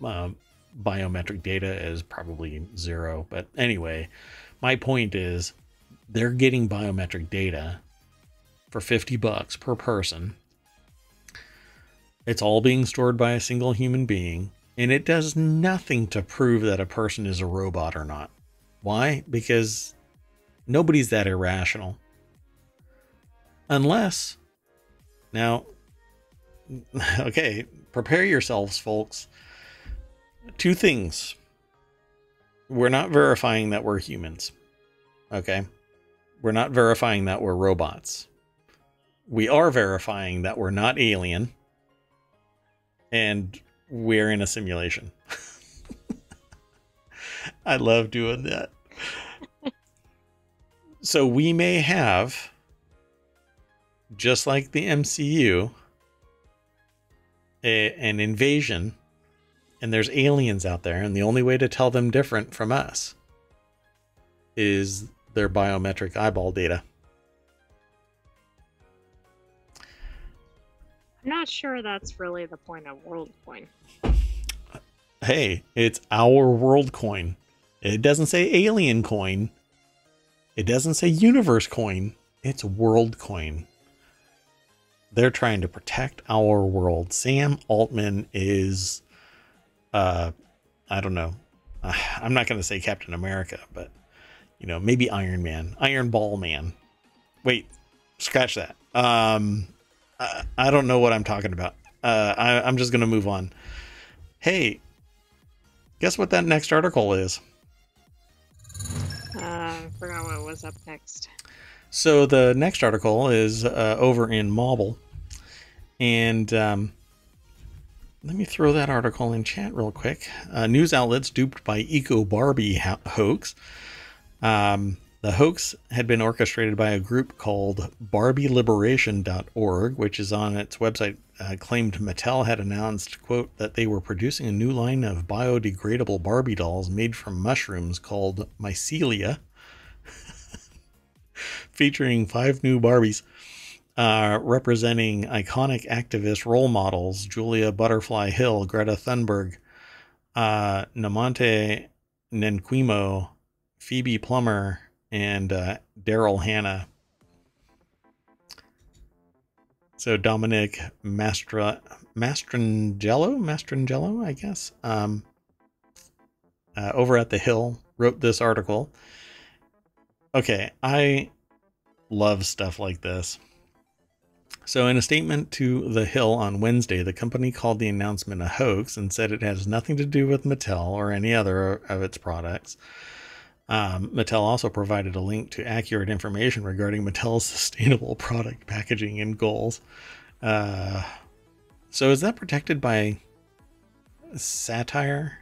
uh, biometric data is probably zero but anyway my point is they're getting biometric data for 50 bucks per person it's all being stored by a single human being, and it does nothing to prove that a person is a robot or not. Why? Because nobody's that irrational. Unless, now, okay, prepare yourselves, folks. Two things. We're not verifying that we're humans. Okay? We're not verifying that we're robots. We are verifying that we're not alien and we're in a simulation. I love doing that. so we may have, just like the MCU, a, an invasion, and there's aliens out there, and the only way to tell them different from us is their biometric eyeball data. I'm not sure that's really the point of WorldCoin. Hey, it's our WorldCoin. It doesn't say Alien Coin. It doesn't say Universe Coin. It's WorldCoin. They're trying to protect our world. Sam Altman is, uh, I don't know, uh, I'm not going to say Captain America, but you know, maybe Iron Man, Iron Ball Man. Wait, scratch that. Um, I, I don't know what I'm talking about. Uh, I, I'm just going to move on. Hey, guess what that next article is? Uh, I forgot what was up next. So the next article is uh, over in Mobble, and um, let me throw that article in chat real quick. Uh, news outlets duped by Eco Barbie ho- hoax. Um, the hoax had been orchestrated by a group called BarbieLiberation.org, which is on its website. Uh, claimed Mattel had announced, quote, that they were producing a new line of biodegradable Barbie dolls made from mushrooms called mycelia, featuring five new Barbies uh, representing iconic activist role models Julia Butterfly Hill, Greta Thunberg, uh, Nemonte Nenquimo, Phoebe Plummer, and uh, Daryl Hannah. So Dominic Mastra Mastrangelo, Mastrangelo, I guess, um, uh, over at the Hill wrote this article. Okay, I love stuff like this. So, in a statement to The Hill on Wednesday, the company called the announcement a hoax and said it has nothing to do with Mattel or any other of its products. Um, Mattel also provided a link to accurate information regarding Mattel's sustainable product packaging and goals. Uh, so, is that protected by satire?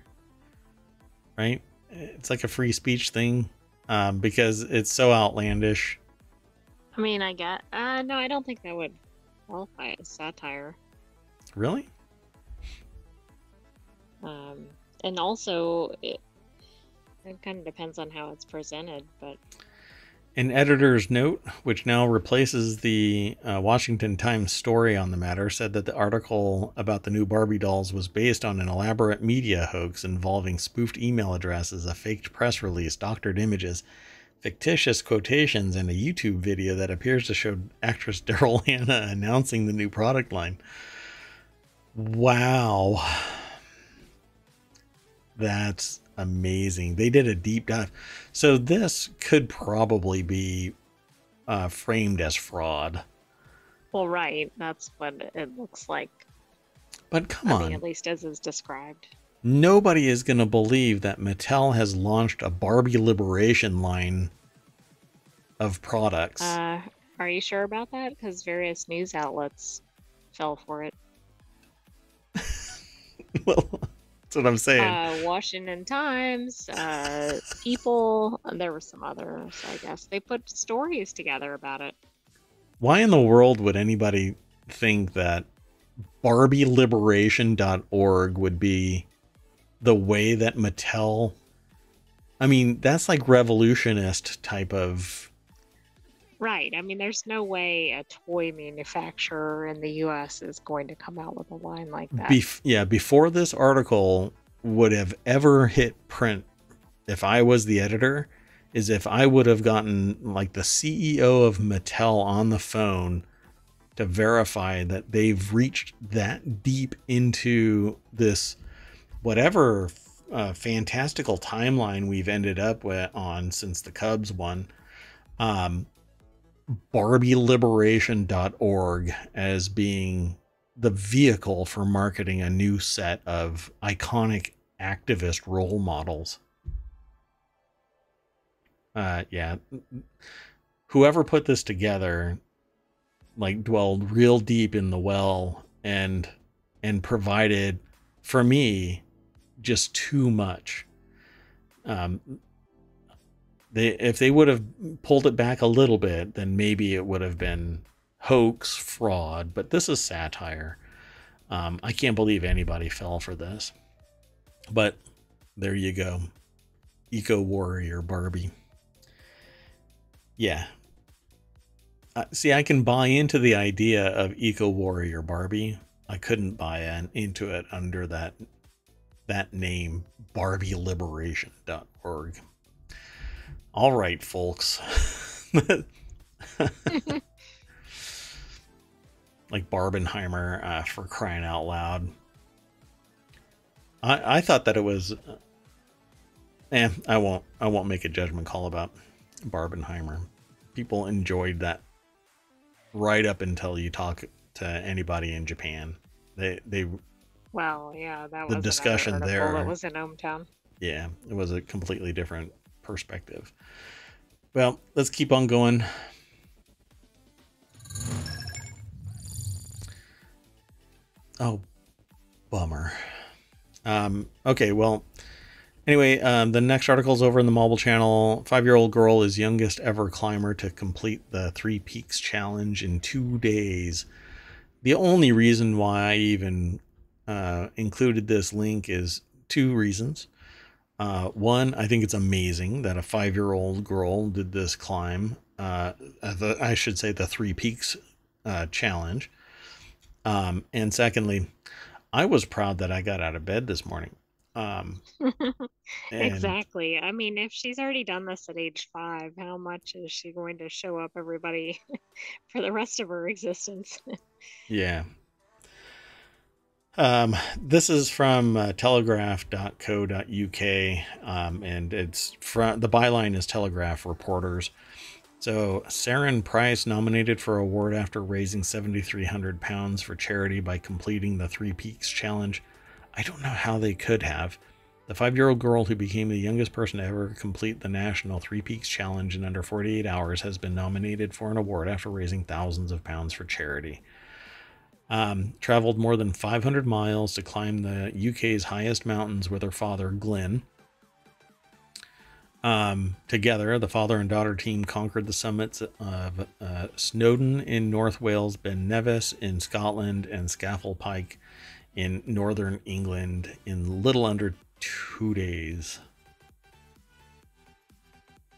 Right? It's like a free speech thing um, because it's so outlandish. I mean, I get. Uh, no, I don't think that would qualify as satire. Really? Um, and also, it, it kind of depends on how it's presented, but. An editor's note, which now replaces the uh, Washington Times story on the matter, said that the article about the new Barbie dolls was based on an elaborate media hoax involving spoofed email addresses, a faked press release, doctored images, fictitious quotations, and a YouTube video that appears to show actress Daryl Hannah announcing the new product line. Wow. That's amazing. They did a deep dive. So this could probably be uh, framed as fraud. Well, right. That's what it looks like. But come I on. mean, at least as is described. Nobody is going to believe that Mattel has launched a Barbie Liberation line of products. Uh, are you sure about that? Because various news outlets fell for it. well, that's what I'm saying. Uh, Washington Times, uh, People, and there were some others, I guess. They put stories together about it. Why in the world would anybody think that BarbieLiberation.org would be the way that Mattel? I mean, that's like revolutionist type of Right. I mean, there's no way a toy manufacturer in the U.S. is going to come out with a line like that. Bef- yeah, before this article would have ever hit print, if I was the editor, is if I would have gotten like the CEO of Mattel on the phone to verify that they've reached that deep into this whatever uh, fantastical timeline we've ended up with on since the Cubs won. Um, BarbieLiberation.org as being the vehicle for marketing a new set of iconic activist role models. Uh, yeah. Whoever put this together, like, dwelled real deep in the well and and provided for me just too much. Um, they if they would have pulled it back a little bit, then maybe it would have been hoax, fraud. But this is satire. Um, I can't believe anybody fell for this. But there you go, eco warrior Barbie. Yeah. Uh, see, I can buy into the idea of eco warrior Barbie. I couldn't buy in, into it under that that name, BarbieLiberation.org. All right, folks. like Barbenheimer uh, for crying out loud. I, I thought that it was eh, I won't. I won't make a judgment call about Barbenheimer. People enjoyed that right up until you talk to anybody in Japan. They they Well, yeah, that was The was discussion there- That was in ohmTown. yeah, it was a completely different perspective. Well, let's keep on going. Oh, bummer. Um, okay, well, anyway, um, the next article is over in the mobile channel. Five year old girl is youngest ever climber to complete the Three Peaks Challenge in two days. The only reason why I even uh, included this link is two reasons. Uh, one, I think it's amazing that a five year old girl did this climb. Uh, the, I should say the Three Peaks uh, challenge. Um, and secondly, I was proud that I got out of bed this morning. Um, Exactly. I mean, if she's already done this at age five, how much is she going to show up everybody for the rest of her existence? Yeah. Um, this is from uh, telegraph.co.uk, um, and it's from the byline is Telegraph reporters. So, Saren Price nominated for award after raising 7,300 pounds for charity by completing the Three Peaks Challenge. I don't know how they could have. The five year old girl who became the youngest person to ever complete the national Three Peaks Challenge in under 48 hours has been nominated for an award after raising thousands of pounds for charity. Um, traveled more than 500 miles to climb the UK's highest mountains with her father, Glenn. Um, together, the father and daughter team conquered the summits of uh, Snowdon in North Wales, Ben Nevis in Scotland, and Scafell Pike in northern England in little under two days.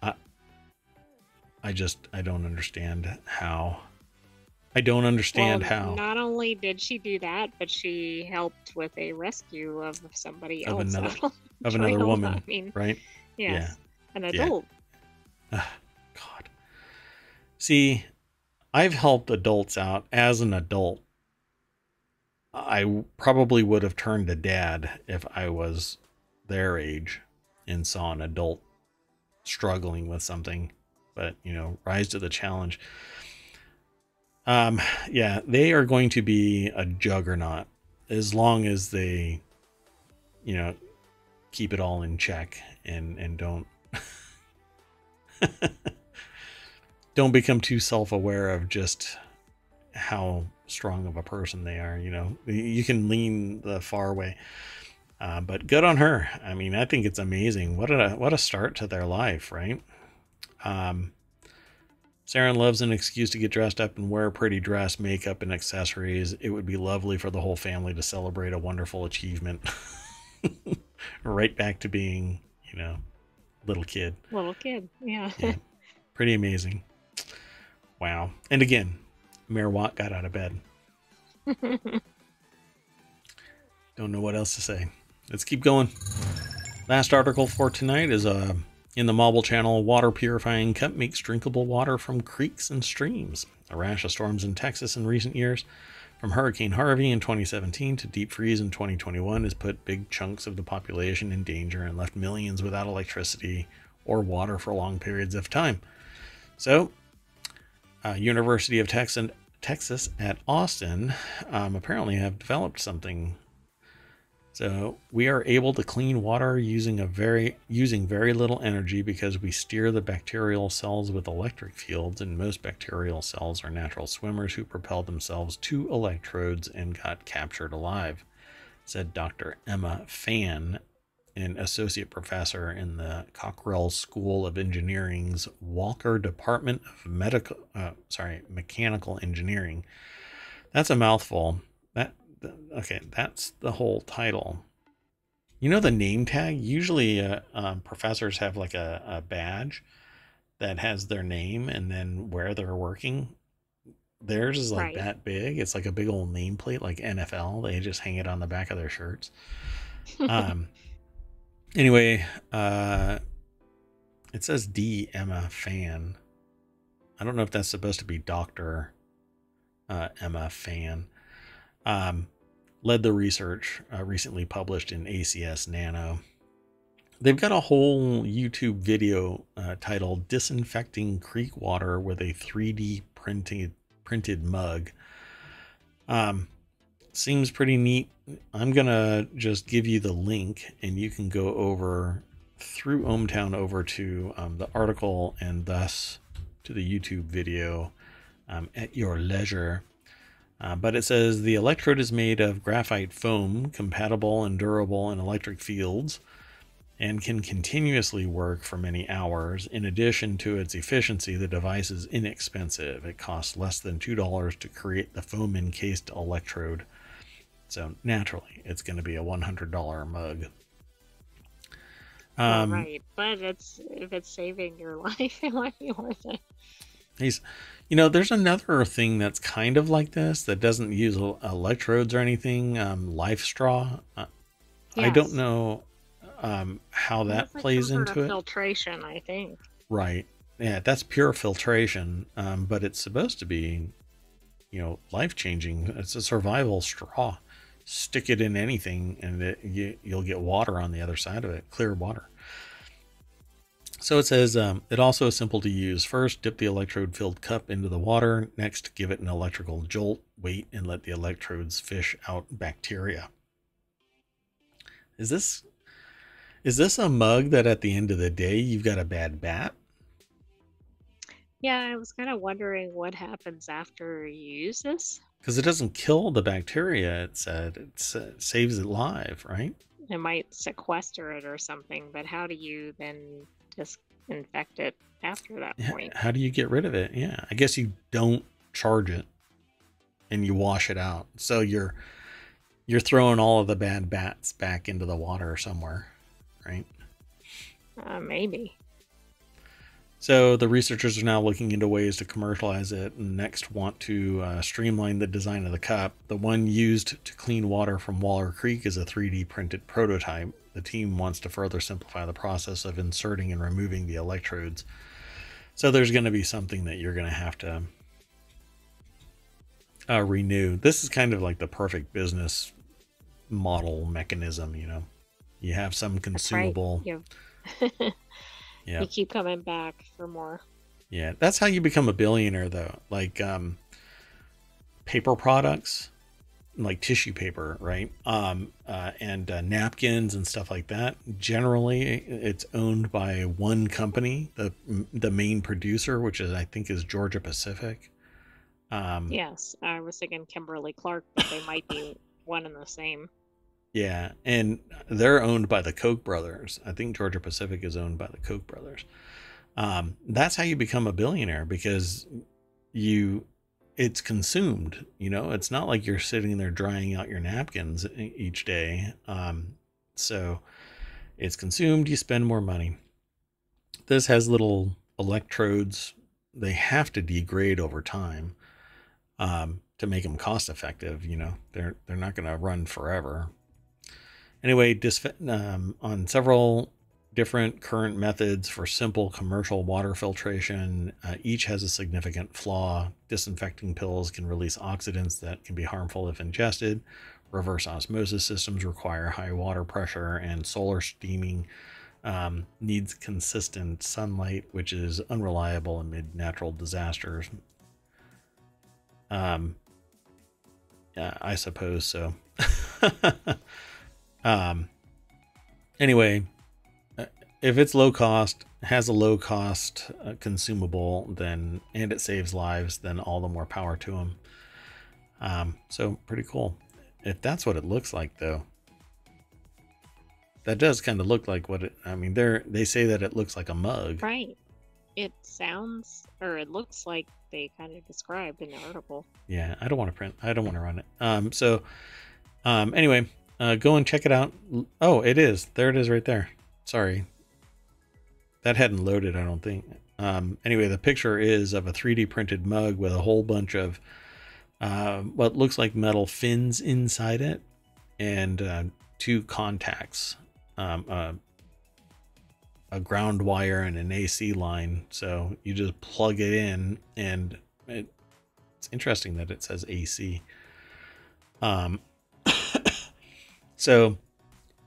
I, I just I don't understand how. I don't understand Well, how. Not only did she do that, but she helped with a rescue of somebody Of else. another- out on the of another woman, I mean, right? yes, an Yeah. adult. Ah, God. See, I've helped adults out as an adult. I probably would have turned to dad if I was their age and saw an adult struggling with something, but you know, rise to the challenge. Um, yeah, they are going to be a juggernaut as long as they, you know, keep it all in check and and don't don't become too self-aware of just how strong of a person they are you know? You can lean the far way. Uh, but good on her. I mean i think it's amazing. What a what a start to their life right? Um Saren loves an excuse to get dressed up and wear a pretty dress, makeup, and accessories. It would be lovely for the whole family to celebrate a wonderful achievement. right back to being, you know, little kid. Little kid. Yeah. Yeah. Pretty amazing. Wow. And again, Mayor Watt got out of bed. Don't know what else to say. Let's keep going. Last article for tonight is uh, in the Mobile Channel. Water purifying cup makes drinkable water from creeks and streams. A rash of storms in Texas in recent years, from Hurricane Harvey in 2017 to deep freeze in 2021, has put big chunks of the population in danger and left millions without electricity or water for long periods of time. So, uh, University of Texas, Texas at Austin um, apparently have developed something. So we are able to clean water using a very using very little energy because we steer the bacterial cells with electric fields, and most bacterial cells are natural swimmers who propel themselves to electrodes and got captured alive, said Dr. Emma Fan, an associate professor in the Cockrell School of Engineering's Walker Department of Medical, uh, sorry, Mechanical Engineering. That's a mouthful. Okay? That's the whole title. You know the name tag. Usually, uh, um, professors have like a, a badge that has their name and then where they're working. Theirs is like Right. that big. It's like a big old nameplate, like NFL. They just hang it on the back of their shirts. Um. Anyway, uh, it says D Emma Fan. I don't know if that's supposed to be Doctor uh, Emma Fan. Um, led the research uh, recently published in ACS Nano. they've got a whole YouTube video uh, titled "Disinfecting Creek Water with a 3D printed printed mug." Um, seems pretty neat. I'm gonna just give you the link, and you can go over through ohmTown over to um, the article and thus to the YouTube video um, at your leisure. Uh, but it says the electrode is made of graphite foam, compatible and durable in electric fields, and can continuously work for many hours. In addition to its efficiency, the device is inexpensive. It costs less than $2 to create the foam encased electrode. So naturally, it's going to be a $100 mug. Um, right, but it's if it's saving your life, it might be worth it. He's, you know, there's another thing that's kind of like this that doesn't use electrodes or anything. Um, LifeStraw. Uh, yes. I don't know um, how that plays into it. Filtration, I think. Right. Yeah, that's pure filtration, um, but it's supposed to be, you know, life changing. It's a survival straw stick it in anything and it, you, will get water on the other side of it, clear water. So it says um, it also is simple to use. First, dip the electrode filled cup into the water. Next, give it an electrical jolt, wait, and let the electrodes fish out bacteria. Is this is this a mug that at the end of the day you've got a bad bat? Yeah, I was kind of wondering what happens after you use this because it doesn't kill the bacteria. It said it uh, saves it live, right? It might sequester it or something, but how do you then disinfect it after that point? How do you get rid of it? Yeah, I guess you don't charge it and you wash it out. So you're you're throwing all of the bad bats back into the water somewhere, right? Uh, maybe. So the researchers are now looking into ways to commercialize it and next want to uh, streamline the design of the cup. The one used to clean water from Waller Creek is a 3D printed prototype. The team wants to further simplify the process of inserting and removing the electrodes. So there's going to be something that you're going to have to uh, renew. This is kind of like the perfect business model mechanism, you know. You have some consumable. Right. Yeah. You keep coming back for more. Yeah, that's how you become a billionaire though. Like um paper products, like tissue paper, right? Um uh, and uh, napkins and stuff like that. Generally, it's owned by one company, the the main producer, which is I think is Georgia Pacific. Um, yes, I was thinking Kimberly Clark, but they might be one and the same. Yeah, and they're owned by the Koch brothers. I think Georgia Pacific is owned by the Koch brothers. Um, that's how you become a billionaire because you it's consumed. You know, it's not like you're sitting there drying out your napkins each day. Um, so it's consumed. You spend more money. This has little electrodes. They have to degrade over time um, to make them cost effective. You know, they're they're not going to run forever Anyway, um, on several different current methods for simple commercial water filtration, uh, each has a significant flaw. Disinfecting pills can release oxidants that can be harmful if ingested. Reverse osmosis systems require high water pressure, and solar steaming um, needs consistent sunlight, which is unreliable amid natural disasters. Um, yeah, I suppose so. Um, anyway, if it's low cost, has a low cost uh, consumable, then and it saves lives, then all the more power to them. Um, so pretty cool. If that's what it looks like, though, that does kind of look like what it. I mean, they're they say that it looks like a mug, right? It sounds or it looks like they kind of described in the article. Yeah, I don't want to print. I don't want to run it. Um, so, um, anyway, uh, go and check it out. Oh, it is. There it is right there. Sorry. That hadn't loaded, I don't think. Um, anyway, the picture is of a 3D printed mug with a whole bunch of uh, what looks like metal fins inside it and uh, two contacts um, uh, a ground wire and an AC line. So you just plug it in, and it, it's interesting that it says AC. Um, so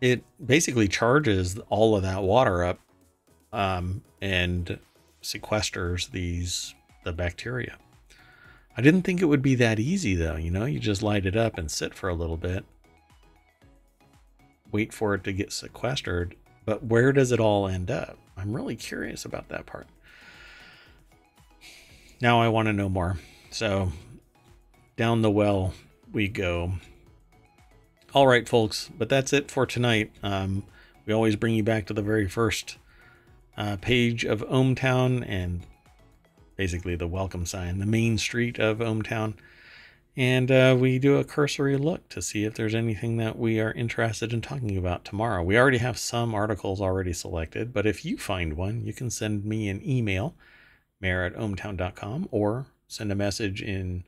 it basically charges all of that water up um, and sequesters these the bacteria. I didn't think it would be that easy though, you know, you just light it up and sit for a little bit. Wait for it to get sequestered, but where does it all end up? I'm really curious about that part. Now I want to know more. So down the well we go. All right, folks, but that's it for tonight. Um, we always bring you back to the very first uh, page of ohmTown and basically the welcome sign, the main street of ohmTown. And uh, we do a cursory look to see if there's anything that we are interested in talking about tomorrow. We already have some articles already selected, but if you find one, you can send me an email, mayor at ohmtown.com, or send a message in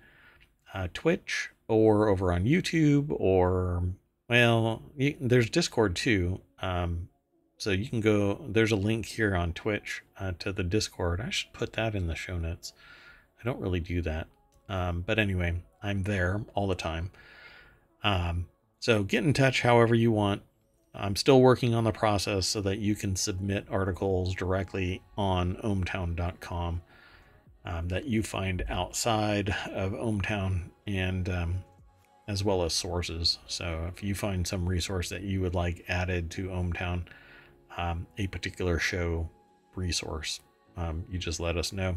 uh, Twitch or over on YouTube or, well, you, there's Discord too. Um, so you can go, there's a link here on Twitch uh, to the Discord. I should put that in the show notes. I don't really do that. Um, but anyway, I'm there all the time. Um, so get in touch however you want. I'm still working on the process so that you can submit articles directly on ohmtown.com um, that you find outside of ohmTown and um, as well as sources. So if you find some resource that you would like added to ohmTown, um, a particular show resource, um, you just let us know.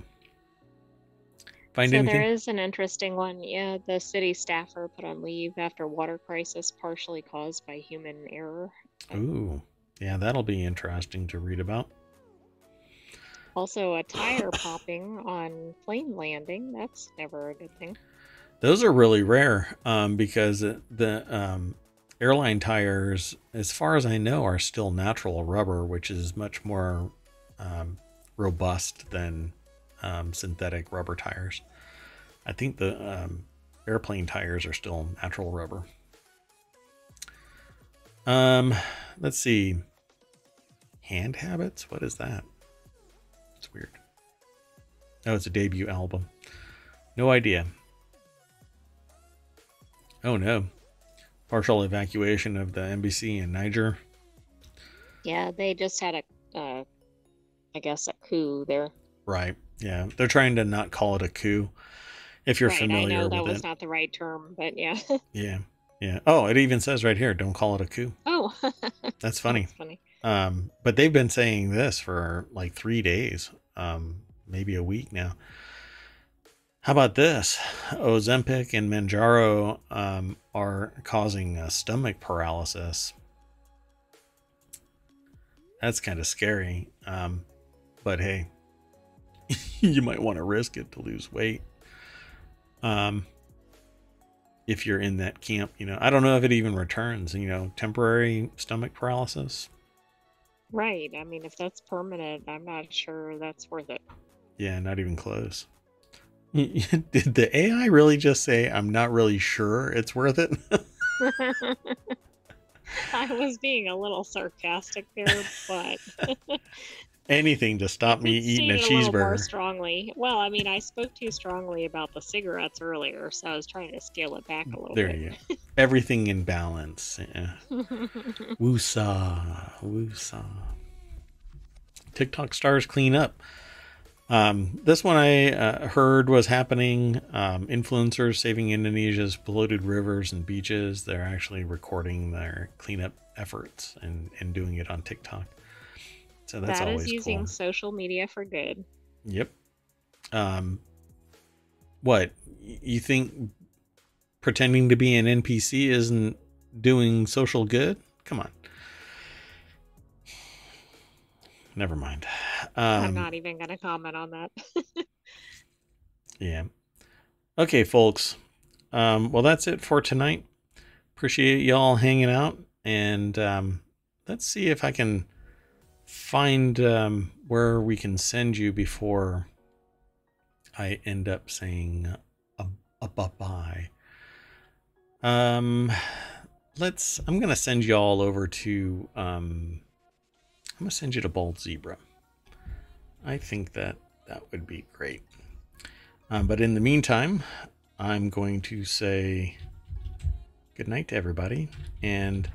Find so anything? there is an interesting one. Yeah, the city staffer put on leave after water crisis partially caused by human error. Ooh, yeah, that'll be interesting to read about. Also, a tire popping on plane landing. That's never a good thing. Those are really rare um, because the um, airline tires, as far as I know, are still natural rubber, which is much more um, robust than um, synthetic rubber tires. I think the um, airplane tires are still natural rubber. Um, let's see. Hand habits? What is that? It's weird. Oh, it's a debut album. No idea. Oh no partial evacuation of the embassy in Niger. Yeah, they just had a, uh, I guess, a coup there. Right. Yeah, they're trying to not call it a coup. If you're familiar, right, familiar I know that was it. not the right term, but yeah. yeah. Yeah. Oh, it even says right here, don't call it a coup. Oh. That's funny. That's funny. Um, but they've been saying this for like three days, um, maybe a week now. How about this? Ozempic and Mounjaro um, are causing uh, stomach paralysis. That's kind of scary. Um, but hey, you might want to risk it to lose weight. Um, if you're in that camp, you know, I don't know if it even returns, you know, temporary stomach paralysis. Right. I mean, if that's permanent, I'm not sure that's worth it. Yeah, not even close. Did the AI really just say, I'm not really sure it's worth it? I was being a little sarcastic there, but anything to stop me eating a cheeseburger. More strongly. Well, I mean, I spoke too strongly about the cigarettes earlier, so I was trying to scale it back a little there bit. you go. Everything in balance. Yeah. Woosah. Woosah. TikTok stars clean up. Um, this one I uh, heard was happening. Um, influencers saving Indonesia's polluted rivers and beaches. They're actually recording their cleanup efforts and, and doing it on TikTok. So that's that always is using cool. social media for good. Yep. Um, what you think? Pretending to be an NPC isn't doing social good? Come on. Never mind. Um, I'm not even going to comment on that. yeah. Okay, folks. Um, well, that's it for tonight. Appreciate y'all hanging out. And um, let's see if I can find um, where we can send you before I end up saying a, a bye bye. Um, let's. I'm gonna send you all over to. Um, I'm gonna send you to Bald Zebra. I think that that would be great. Um, but in the meantime, I'm going to say good night to everybody and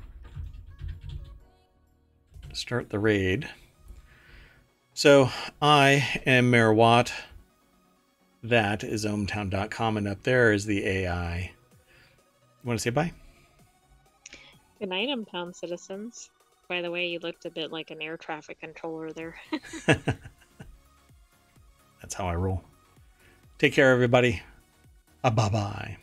start the raid. So I am Mayor Watt. That is ohmtown.com, and up there is the AI. You want to say bye? Good night, Town citizens. By the way, you looked a bit like an air traffic controller there. That's how I roll. Take care, everybody. Uh, bye bye.